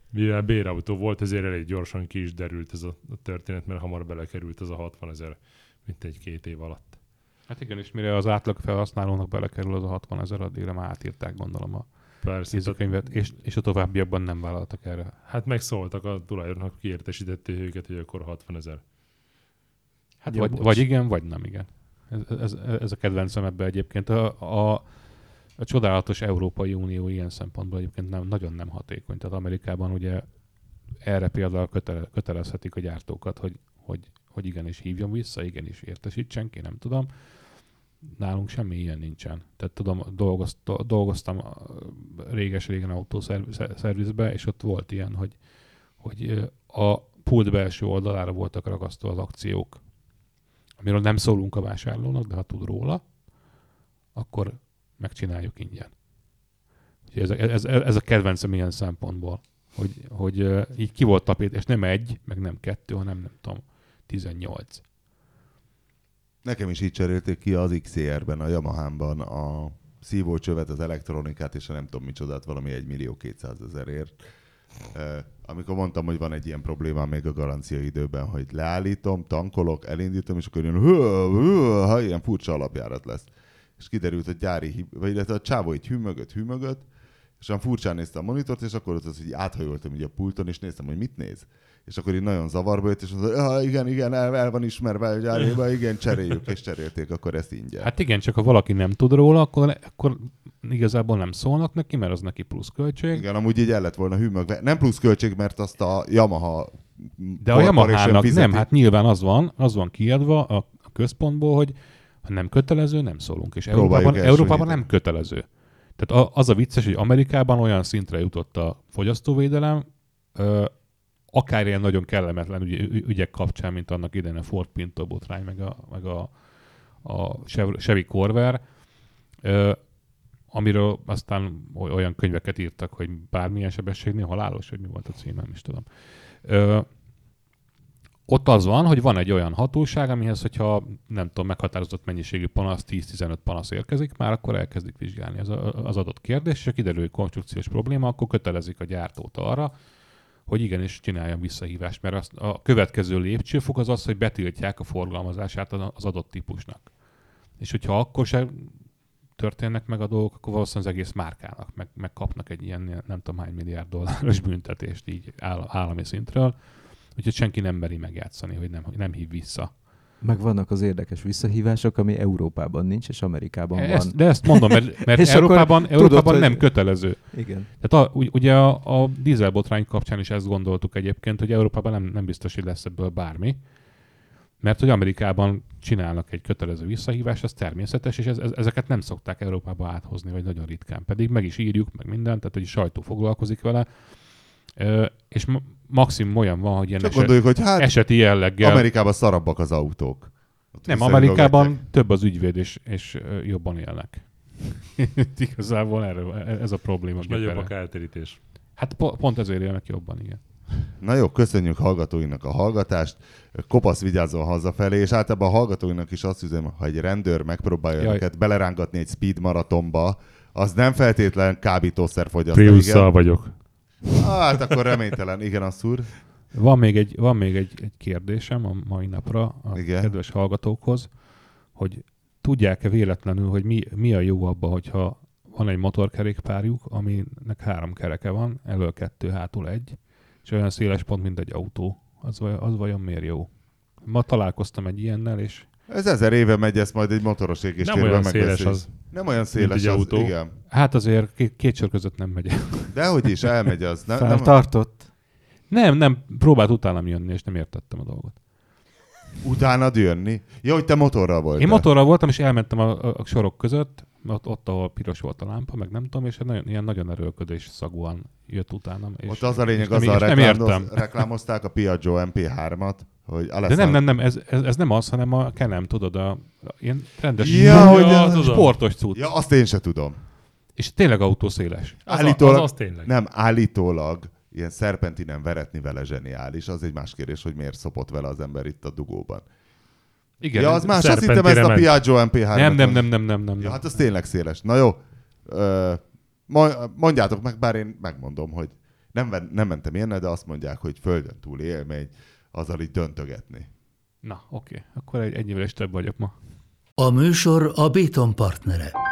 mivel bérautó volt, ezért elég gyorsan ki is derült ez a, történet, mert hamar belekerült ez a 60 ezer, mint egy két év alatt. Hát igen, és mire az átlag felhasználónak belekerül az a 60 ezer, addigra már átírták gondolom a Persze, kézikönyvet, és, és a továbbiakban nem vállaltak erre. hát megszóltak a tulajdonosnak, kiértesítették őket, hogy akkor 60 ezer. Hát Jó, vagy, bocs. vagy igen, vagy nem igen. Ez, ez, ez a kedvencem ebbe egyébként. A, a, a csodálatos Európai Unió ilyen szempontból egyébként nem, nagyon nem hatékony. Tehát Amerikában ugye erre például kötele, kötelezhetik a gyártókat, hogy, hogy, hogy igenis hívjon vissza, igenis értesítsen ki, nem tudom. Nálunk semmi ilyen nincsen. Tehát tudom, dolgozt, dolgoztam réges-régen autószervizbe, és ott volt ilyen, hogy, hogy a pult belső oldalára voltak ragasztva az akciók, amiről nem szólunk a vásárlónak, de ha tud róla, akkor megcsináljuk ingyen. Ez, ez, ez, a kedvencem ilyen szempontból, hogy, hogy így ki volt tapét, és nem egy, meg nem kettő, hanem nem tudom, 18. Nekem is így cserélték ki az XCR-ben, a Yamaha-ban a szívócsövet, az elektronikát, és a nem tudom micsodát, valami 1 millió 200 ezerért. Amikor mondtam, hogy van egy ilyen problémám még a garancia időben, hogy leállítom, tankolok, elindítom, és akkor jön, hő, hő, ha ilyen furcsa alapjárat lesz. És kiderült, hogy gyári, vagy illetve a csávó így hűmögött, hűmögött, és olyan furcsán nézte a monitort, és akkor ott az, hogy áthajoltam így a pulton, és néztem, hogy mit néz. És akkor így nagyon zavarba jött, és mondta, ah, igen, igen, el, el van ismerve a gyáréba, igen, cseréljük, és cserélték akkor ezt ingyen. Hát igen, csak ha valaki nem tud róla, akkor, akkor igazából nem szólnak neki, mert az neki plusz költség. Igen, amúgy így el lett volna hűmögve. Nem plusz költség, mert azt a Yamaha De a Yamaha-nak fizeti. nem, hát nyilván az van, az van kiadva a központból, hogy ha nem kötelező, nem szólunk. És Próbáljuk Európában, Európában nem kötelező. Tehát a, az a vicces, hogy Amerikában olyan szintre jutott a fogyasztóvédelem, ö, akár ilyen nagyon kellemetlen ügy, ügyek kapcsán, mint annak idején a Ford Pinto botrány, meg a, meg a, a Chev- Chevy Corvair, ö, amiről aztán oly- olyan könyveket írtak, hogy bármilyen sebességnél halálos, hogy mi volt a címe, nem is tudom. Ö, ott az van, hogy van egy olyan hatóság, amihez, hogyha nem tudom, meghatározott mennyiségű panasz, 10-15 panasz érkezik, már akkor elkezdik vizsgálni az, az adott kérdést, és ha kiderül, hogy konstrukciós probléma, akkor kötelezik a gyártót arra, hogy igenis csináljon visszahívást, mert azt, a következő lépcsőfok az az, hogy betiltják a forgalmazását az adott típusnak. És hogyha akkor se történnek meg a dolgok, akkor valószínűleg az egész márkának meg, megkapnak egy ilyen nem tudom hány milliárd dolláros büntetést így áll, állami szintről. Úgyhogy senki nem meri megjátszani, hogy nem, hogy nem hív vissza. Meg vannak az érdekes visszahívások, ami Európában nincs, és Amerikában Ezt, van. de ezt mondom, mert, mert És akkor Európában, tudod, Európában hogy- nem kötelező. Igen. Tehát a, ugy- ugye a, a dízelbotrány kapcsán is ezt gondoltuk egyébként, hogy Európában nem, nem biztos, hogy lesz ebből bármi. Mert hogy Amerikában csinálnak egy kötelező visszahívást, az természetes, és ez, ez, ezeket nem szokták Európába áthozni, vagy nagyon ritkán. Pedig meg is írjuk, meg mindent, tehát hogy a sajtó foglalkozik vele. És maximum olyan van, hogy ilyen Csak eset, gondoljuk, hogy hát eseti jelleggel. Amerikában szarabbak az autók. Ott nem. Amerikában több az ügyvéd, és, és jobban élnek. Igazából erről, ez a probléma. Most nagyobb a kártérítés. Hát po- pont ezért élnek jobban, igen. Na jó, köszönjük hallgatóinak a hallgatást. Kopasz vigyázzon hazafelé, és általában a hallgatóinak is azt üzem, ha egy rendőr megpróbálja Jaj. őket belerángatni egy speed maratonba, az nem feltétlen kábítószer fogyasztó. Priusszal vagyok. Hát akkor reménytelen. Igen, asszúr. Van még egy, van még egy, egy kérdésem a mai napra a Igen. kedves hallgatókhoz, hogy tudják-e véletlenül, hogy mi, mi a jó abban, hogyha van egy motorkerékpárjuk, aminek három kereke van, elől kettő, hátul egy, és olyan széles pont, mint egy autó. Az, vaj- az vajon miért jó? Ma találkoztam egy ilyennel, és Ez ezer éve megy, ezt majd egy motoros Nem égéstérben olyan széles megbeszéljük. az. Nem olyan széles egy az, autó. igen. hát azért két, két sor között nem megy. Dehogy is, elmegy az. Ne, nem, Feltartott. Nem, nem, próbált utánam jönni, és nem értettem a dolgot. utánad jönni. Jó, hogy te motorral voltál. Én motorral voltam, és elmentem a, a, a sorok között, ott, ott, ahol piros volt a lámpa, meg nem tudom, és egy nagyon, ilyen nagyon erőlködés szagúan jött utánam. És, Ott az a lényeg, és nem, nem reklámoz, értem. reklámozták a Piaggio MP3-at, hogy De nem, nem, nem, ez, ez, ez nem az, hanem a kenem, tudod, a, a ilyen rendes Ja, hogy Ja, a- tudom. sportos cucc. Ja, azt én se tudom. És tényleg autószéles. Az, Állítólag- az, az tényleg. Nem, állítólag ilyen szerpentinen veretni vele zseniális. Az egy más kérdés, hogy miért szopott vele az ember itt a dugóban. Igen. ja, az más. Azt hittem ezt a. Piaggio MP3-at. nem, nem, nem, nem, nem, nem. Ja, hát az tényleg széles. Na jó. Ö, mo- mondjátok meg, bár én megmondom, hogy nem, nem mentem ilyennel, de azt mondják, hogy földön túl élmény, azzal így döntögetni. Na, oké. Akkor egy, ennyivel is több vagyok ma. A műsor a Béton partnere.